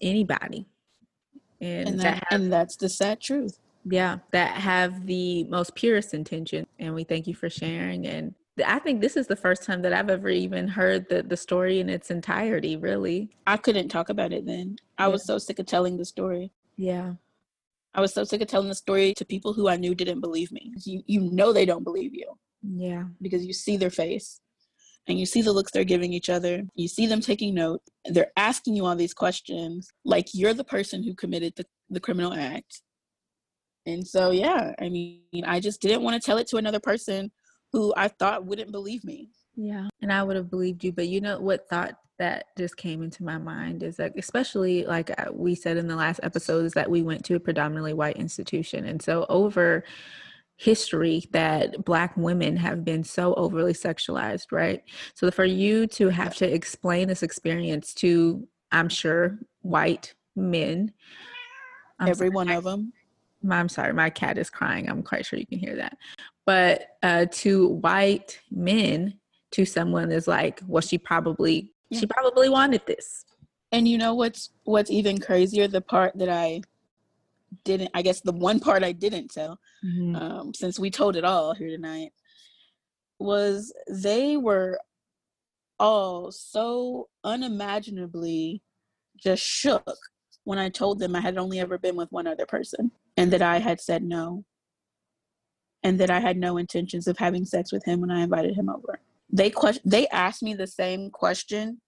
anybody and, and that, that have, and that's the sad truth yeah that have the most purest intention and we thank you for sharing and I think this is the first time that I've ever even heard the, the story in its entirety, really. I couldn't talk about it then. I yeah. was so sick of telling the story. Yeah. I was so sick of telling the story to people who I knew didn't believe me. You you know they don't believe you. Yeah. Because you see their face and you see the looks they're giving each other. You see them taking note. They're asking you all these questions like you're the person who committed the, the criminal act. And so yeah, I mean, I just didn't want to tell it to another person who I thought wouldn't believe me. Yeah. And I would have believed you. But you know what thought that just came into my mind is that, especially like uh, we said in the last episode, is that we went to a predominantly white institution. And so over history that black women have been so overly sexualized right so for you to have to explain this experience to i'm sure white men I'm every sorry, one of them I'm sorry, my cat is crying. I'm quite sure you can hear that. But uh, to white men, to someone is like, well, she probably yeah. she probably wanted this. And you know what's what's even crazier? The part that I didn't, I guess the one part I didn't tell, mm-hmm. um, since we told it all here tonight, was they were all so unimaginably just shook when I told them I had only ever been with one other person and that I had said no and that I had no intentions of having sex with him when I invited him over. They question they asked me the same question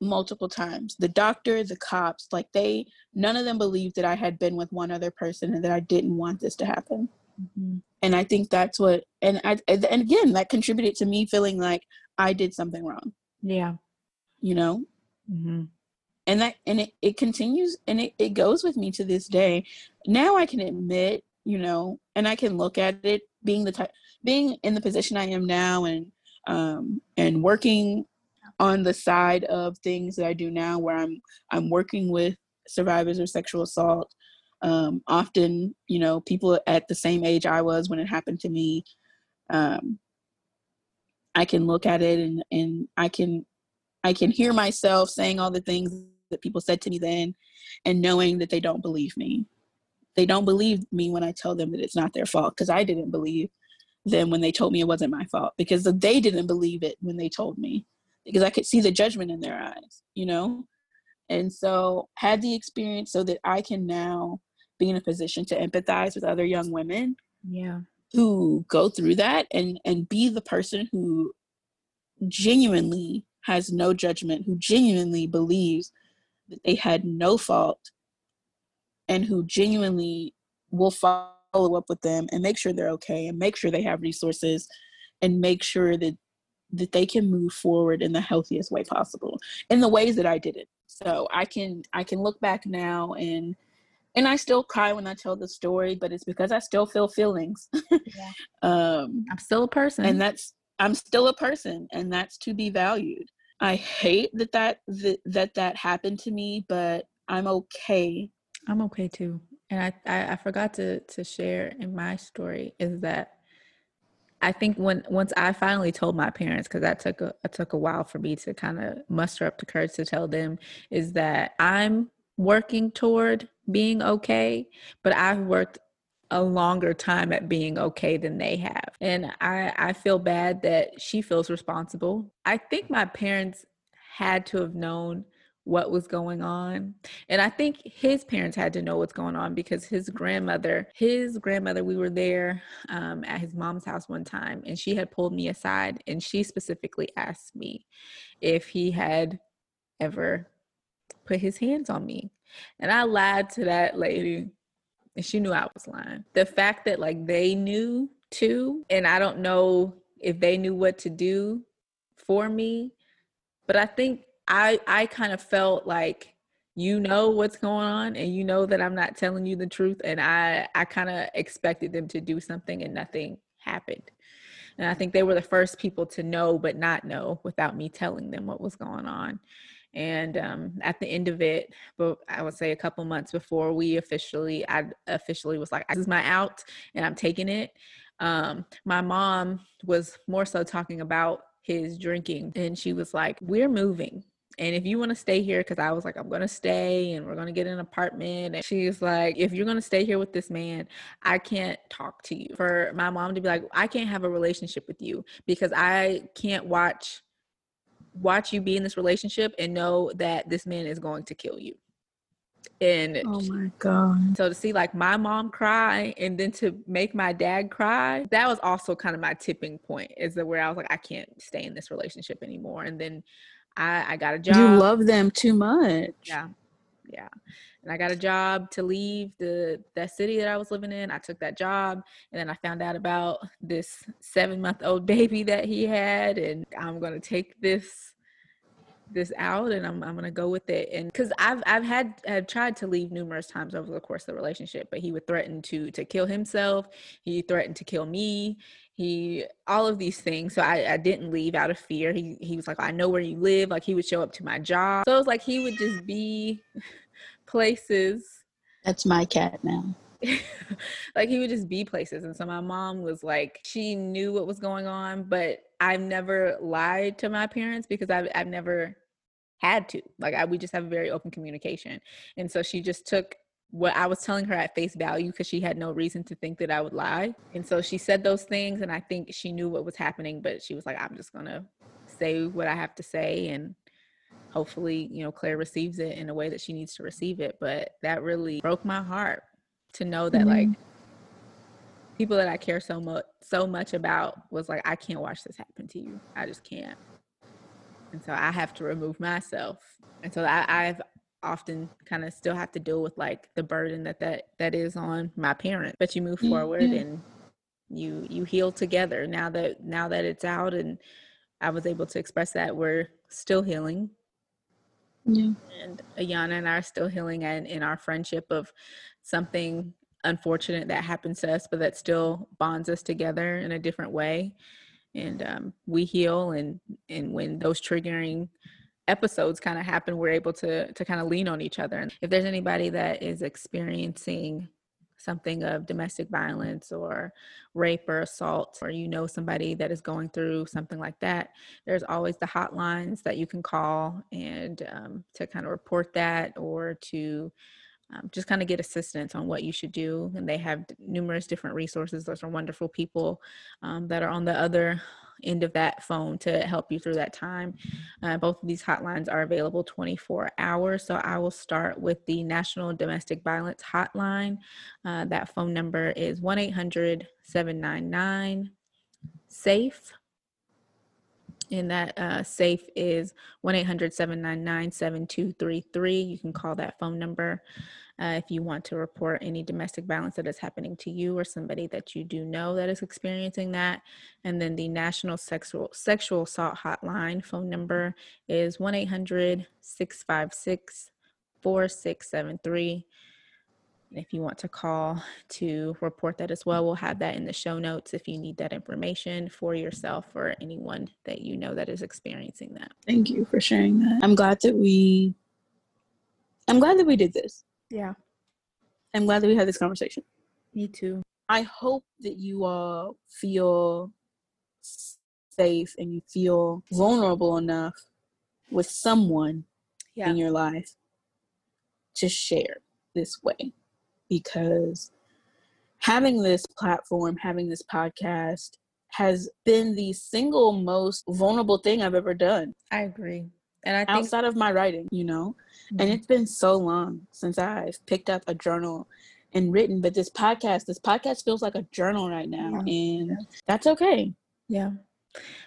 multiple times. The doctor, the cops, like they none of them believed that I had been with one other person and that I didn't want this to happen. Mm-hmm. And I think that's what and I and again that contributed to me feeling like I did something wrong. Yeah. You know? Mm-hmm and that and it, it continues and it, it goes with me to this day now i can admit you know and i can look at it being the type being in the position i am now and um and working on the side of things that i do now where i'm i'm working with survivors of sexual assault um often you know people at the same age i was when it happened to me um i can look at it and and i can i can hear myself saying all the things that people said to me then and knowing that they don't believe me. They don't believe me when I tell them that it's not their fault because I didn't believe them when they told me it wasn't my fault because they didn't believe it when they told me because I could see the judgment in their eyes, you know? And so had the experience so that I can now be in a position to empathize with other young women yeah who go through that and and be the person who genuinely has no judgment who genuinely believes that they had no fault and who genuinely will follow up with them and make sure they're okay and make sure they have resources and make sure that that they can move forward in the healthiest way possible in the ways that I did it. So I can I can look back now and and I still cry when I tell the story, but it's because I still feel feelings. Yeah. <laughs> um i'm still a person and that's I'm still a person and that's to be valued. I hate that that that that, that happened to me, but I'm okay. I'm okay too. And I, I, I forgot to to share in my story is that I think when once I finally told my parents, because that took a it took a while for me to kind of muster up the courage to tell them, is that I'm working toward being okay, but I've worked a longer time at being okay than they have. And I, I feel bad that she feels responsible. I think my parents had to have known what was going on. And I think his parents had to know what's going on because his grandmother, his grandmother, we were there um, at his mom's house one time and she had pulled me aside and she specifically asked me if he had ever put his hands on me. And I lied to that lady and she knew I was lying. The fact that like they knew too, and I don't know if they knew what to do for me, but I think I I kind of felt like you know what's going on and you know that I'm not telling you the truth and I I kind of expected them to do something and nothing happened. And I think they were the first people to know but not know without me telling them what was going on. And um, at the end of it, but I would say a couple months before we officially, I officially was like, "This is my out, and I'm taking it." Um, my mom was more so talking about his drinking, and she was like, "We're moving." And if you want to stay here, because I was like, I'm going to stay and we're going to get an apartment. And she's like, if you're going to stay here with this man, I can't talk to you. For my mom to be like, I can't have a relationship with you because I can't watch watch you be in this relationship and know that this man is going to kill you. And Oh my god. so to see like my mom cry and then to make my dad cry, that was also kind of my tipping point is that where I was like, I can't stay in this relationship anymore. And then I, I got a job. You love them too much. Yeah. Yeah. And I got a job to leave the that city that I was living in. I took that job and then I found out about this 7-month-old <laughs> baby that he had and I'm going to take this this out and I'm I'm going to go with it. And cuz I've I've had have tried to leave numerous times over the course of the relationship, but he would threaten to to kill himself. He threatened to kill me. He all of these things. So I, I didn't leave out of fear. He he was like, I know where you live. Like he would show up to my job. So it was like he would just be <laughs> places That's my cat now. <laughs> like he would just be places and so my mom was like she knew what was going on but i've never lied to my parents because i've, I've never had to like I, we just have a very open communication and so she just took what i was telling her at face value because she had no reason to think that i would lie and so she said those things and i think she knew what was happening but she was like i'm just gonna say what i have to say and hopefully you know claire receives it in a way that she needs to receive it but that really broke my heart to know that like mm-hmm. people that I care so much so much about was like, I can't watch this happen to you. I just can't. And so I have to remove myself. And so I, I've often kind of still have to deal with like the burden that that that is on my parent. But you move forward Yeah. and you you heal together. Now that now that it's out and I was able to express that we're still healing Yeah. and Ayana and I are still healing and in our friendship of something unfortunate that happens to us, but that still bonds us together in a different way. And um, we heal, and and when those triggering episodes kind of happen, we're able to to kind of lean on each other. And if there's anybody that is experiencing something of domestic violence or rape or assault, or you know somebody that is going through something like that, there's always the hotlines that you can call and um, to kind of report that or to um, just kind of get assistance on what you should do. And they have numerous different resources. Those are wonderful people um, that are on the other end of that phone to help you through that time. Uh, both of these hotlines are available 24 hours. So I will start with the National Domestic Violence Hotline. Uh, that phone number is 1 800 799 SAFE. And that uh, safe is 1 800 799 7233. You can call that phone number uh, if you want to report any domestic violence that is happening to you or somebody that you do know that is experiencing that. And then the National Sexual, Sexual Assault Hotline phone number is 1 800 656 4673. If you want to call to report that as well, we'll have that in the show notes if you need that information for yourself or anyone that you know that is experiencing that. Thank you for sharing that. I'm glad that we I'm glad that we did this. Yeah. I'm glad that we had this conversation. Me too. I hope that you all feel safe and you feel vulnerable enough with someone Yeah. in your life to share this way because having this platform, having this podcast has been the single most vulnerable thing I've ever done I agree. And I think outside of my writing, you know. And Mhm. it's been so long since I've picked up a journal and written, but this podcast, this podcast feels like a journal right now, and that's okay. Yeah.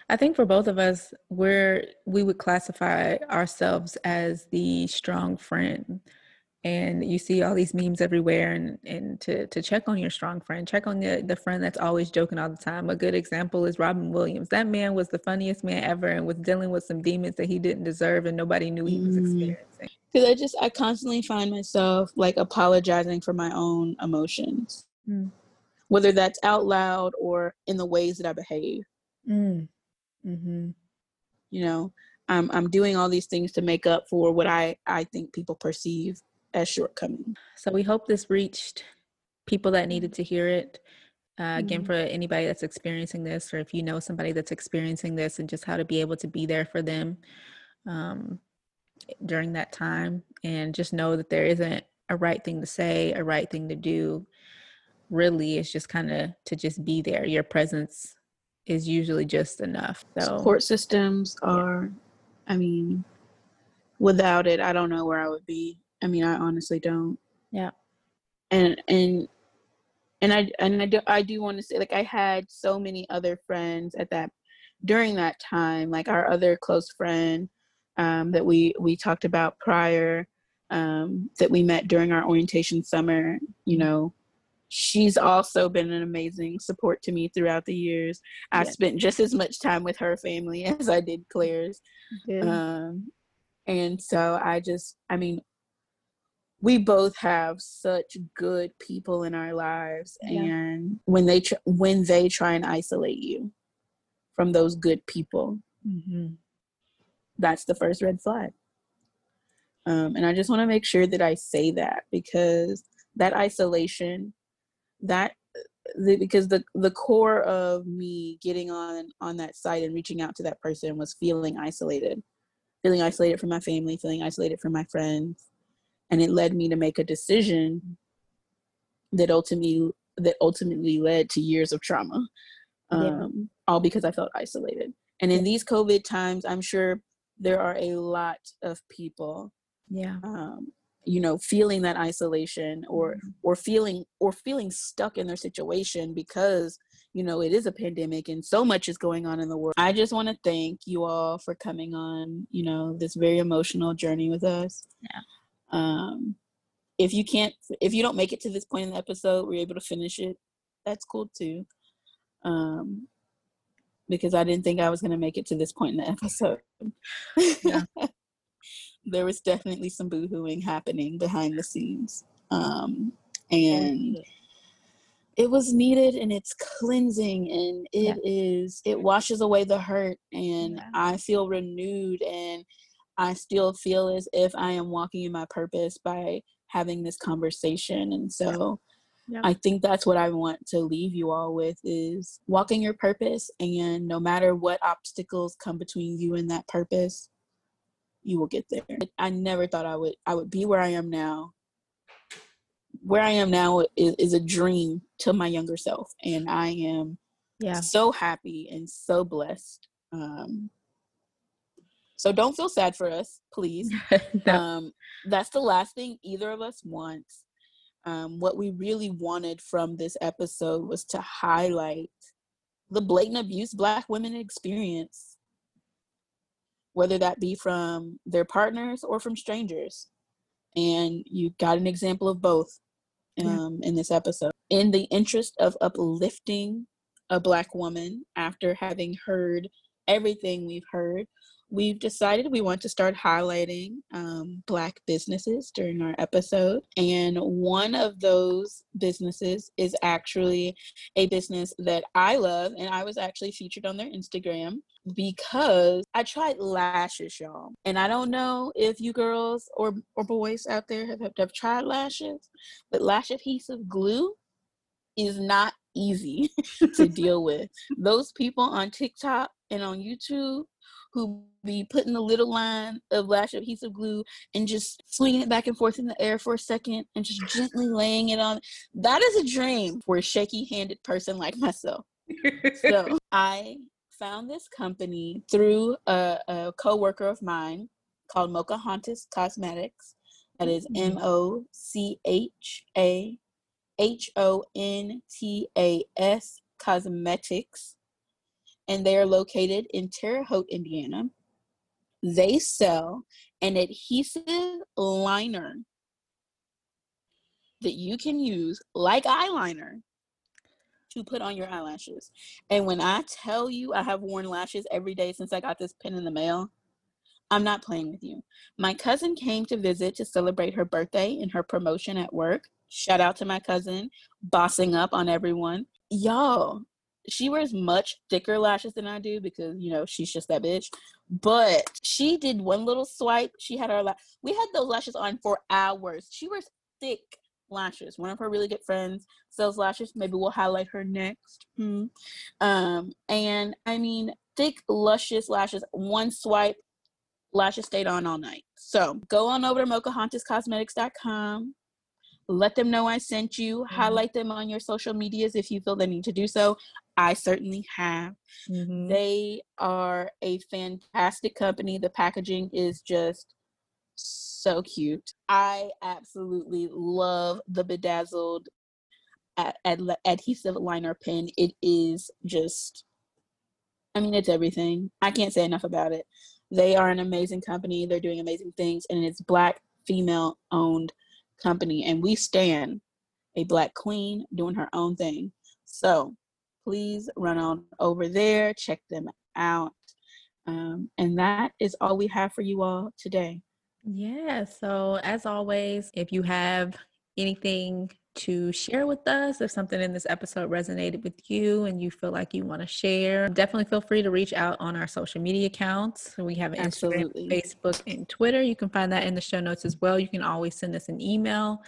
I think for both of us, we're we would classify ourselves as the strong friend. And you see all these memes everywhere and, and to, to check on your strong friend, check on the, the friend that's always joking all the time. A good example is Robin Williams. That man was the funniest man ever and was dealing with some demons that he didn't deserve and nobody knew he was Mm. experiencing. Because I just, I constantly find myself like apologizing for my own emotions, Mm. whether that's out loud or in the ways that I behave. Mm. hmm You know, I'm, I'm doing all these things to make up for what I, I think people perceive as shortcomings. So we hope this reached people that needed to hear it. Uh, again, Mhm. for anybody that's experiencing this, or if you know somebody that's experiencing this, and just how to be able to be there for them um, during that time, and just know that there isn't a right thing to say, a right thing to do. Really, it's just kind of to just be there. Your presence is usually just enough. So support systems are i mean without it i don't know where i would be i mean i honestly don't Yeah. and and and i and i do i do want to say like i had so many other friends at that during that time like our other close friend um, that we we talked about prior um, that we met during our orientation summer you know she's also been an amazing support to me throughout the years I Yes. spent just as much time with her family <laughs> as I did Claire's. Um, and so I just, I mean, we both have such good people in our lives, Yeah. and when they tr- when they try and isolate you from those good people, Mhm. that's the first red flag. Um, and I just want to make sure that I say that because that isolation, that the, because the the core of me getting on on that site and reaching out to that person was feeling isolated, feeling isolated from my family, feeling isolated from my friends, and it led me to make a decision that ultimately that ultimately led to years of trauma, Yeah. um, all because I felt isolated. And in these COVID times, I'm sure there are a lot of people Yeah. um, you know feeling that isolation or or feeling or feeling stuck in their situation because you know it is a pandemic and so much is going on in the world i just want to thank you all for coming on you know this very emotional journey with us Yeah. Um if you can't if you don't make it to this point in the episode we're able to finish it that's cool too um because i didn't think i was going to make it to this point in the <laughs> episode Yeah. <laughs> there was definitely some boohooing happening behind the scenes. Um, and it was needed and it's cleansing and it is it washes away the hurt and Yeah. I feel renewed and I still feel as if I am walking in my purpose by having this conversation. And so Yeah. I think that's what I want to leave you all with is walking your purpose and no matter what obstacles come between you and that purpose, you will get there. I never thought I would I would be where I am now. Where I am now is, is a dream to my younger self and I am Yeah. So happy and so blessed. Um, so don't feel sad for us, please. <laughs> No. Um, that's the last thing either of us wants. Um, what we really wanted from this episode was to highlight the blatant abuse Black women experience, whether that be from their partners or from strangers. And you got an example of both Yeah. um, in this episode. In the interest of uplifting a Black woman after having heard everything we've heard, we've decided we want to start highlighting um, Black businesses during our episode. And one of those businesses is actually a business that I love, and I was actually featured on their Instagram because I tried lashes, y'all. And I don't know if you girls or, or boys out there have, have, have tried lashes, but lash adhesive glue is not easy <laughs> to <laughs> deal with. Those people on TikTok and on YouTube who be putting a little line of lash adhesive glue and just swinging it back and forth in the air for a second and just gently laying it on. That is a dream for a shaky handed person like myself. So <laughs> I found this company through a, a co-worker of mine called Mochahontas Cosmetics. That is Mhm. M O C H A H O N T A S Cosmetics. And they are located in Terre Haute, Indiana. They sell an adhesive liner that you can use like eyeliner to put on your eyelashes. And when I tell you I have worn lashes every day since I got this pin in the mail, I'm not playing with you. My cousin came to visit to celebrate her birthday and her promotion at work. Shout out to my cousin, bossing up on everyone. Y'all, she wears much thicker lashes than I do because, you know, she's just that bitch. But she did one little swipe. She had our, la- we had those lashes on for hours. She wears thick lashes. One of her really good friends sells lashes. Maybe we'll highlight her next. Hmm. Um, and I mean, thick, luscious lashes. One swipe, lashes stayed on all night. So go on over to mochahontascosmetics.com. Let them know I sent you. Highlight them on your social medias if you feel the need to do so. I certainly have. Mhm. They are a fantastic company. The packaging is just so cute. I absolutely love the bedazzled ad- ad- adhesive liner pen. It is just, I mean, it's everything. I can't say enough about it. They are an amazing company. They're doing amazing things, and it's black, female owned company. And we stand a black queen doing her own thing. So please run on over there, check them out. Um, and that is all we have for you all today. Yeah. So, as always, if you have anything to share with us, if something in this episode resonated with you and you feel like you want to share, definitely feel free to reach out on our social media accounts. We have Instagram, Absolutely. Facebook, and Twitter. You can find that in the show notes as well. You can always send us an email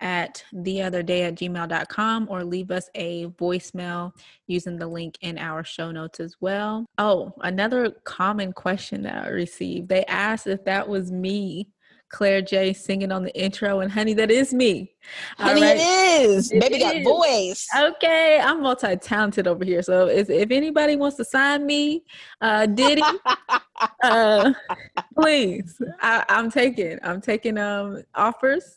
at the other day at gmail.com or leave us a voicemail using the link in our show notes as well. Oh, another common question that I received they asked if that was me, Claire J, singing on the intro. And honey, that is me. Honey, right. it is. It Baby got voice. Okay, I'm multi talented over here. So if, if anybody wants to sign me, uh, Diddy, <laughs> uh, please, I, I'm taking, I'm taking um offers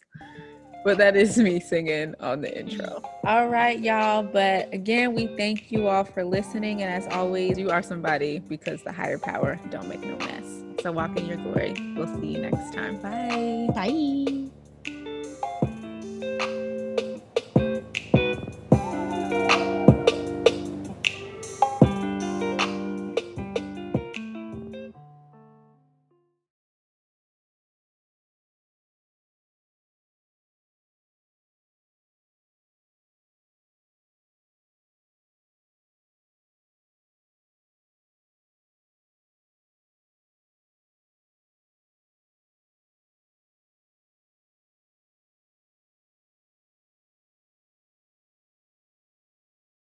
but that is me singing on the intro. All right, y'all. But again, we thank you all for listening. And as always, you are somebody because the higher power don't make no mess. So walk in your glory. We'll see you next time. Bye. Bye.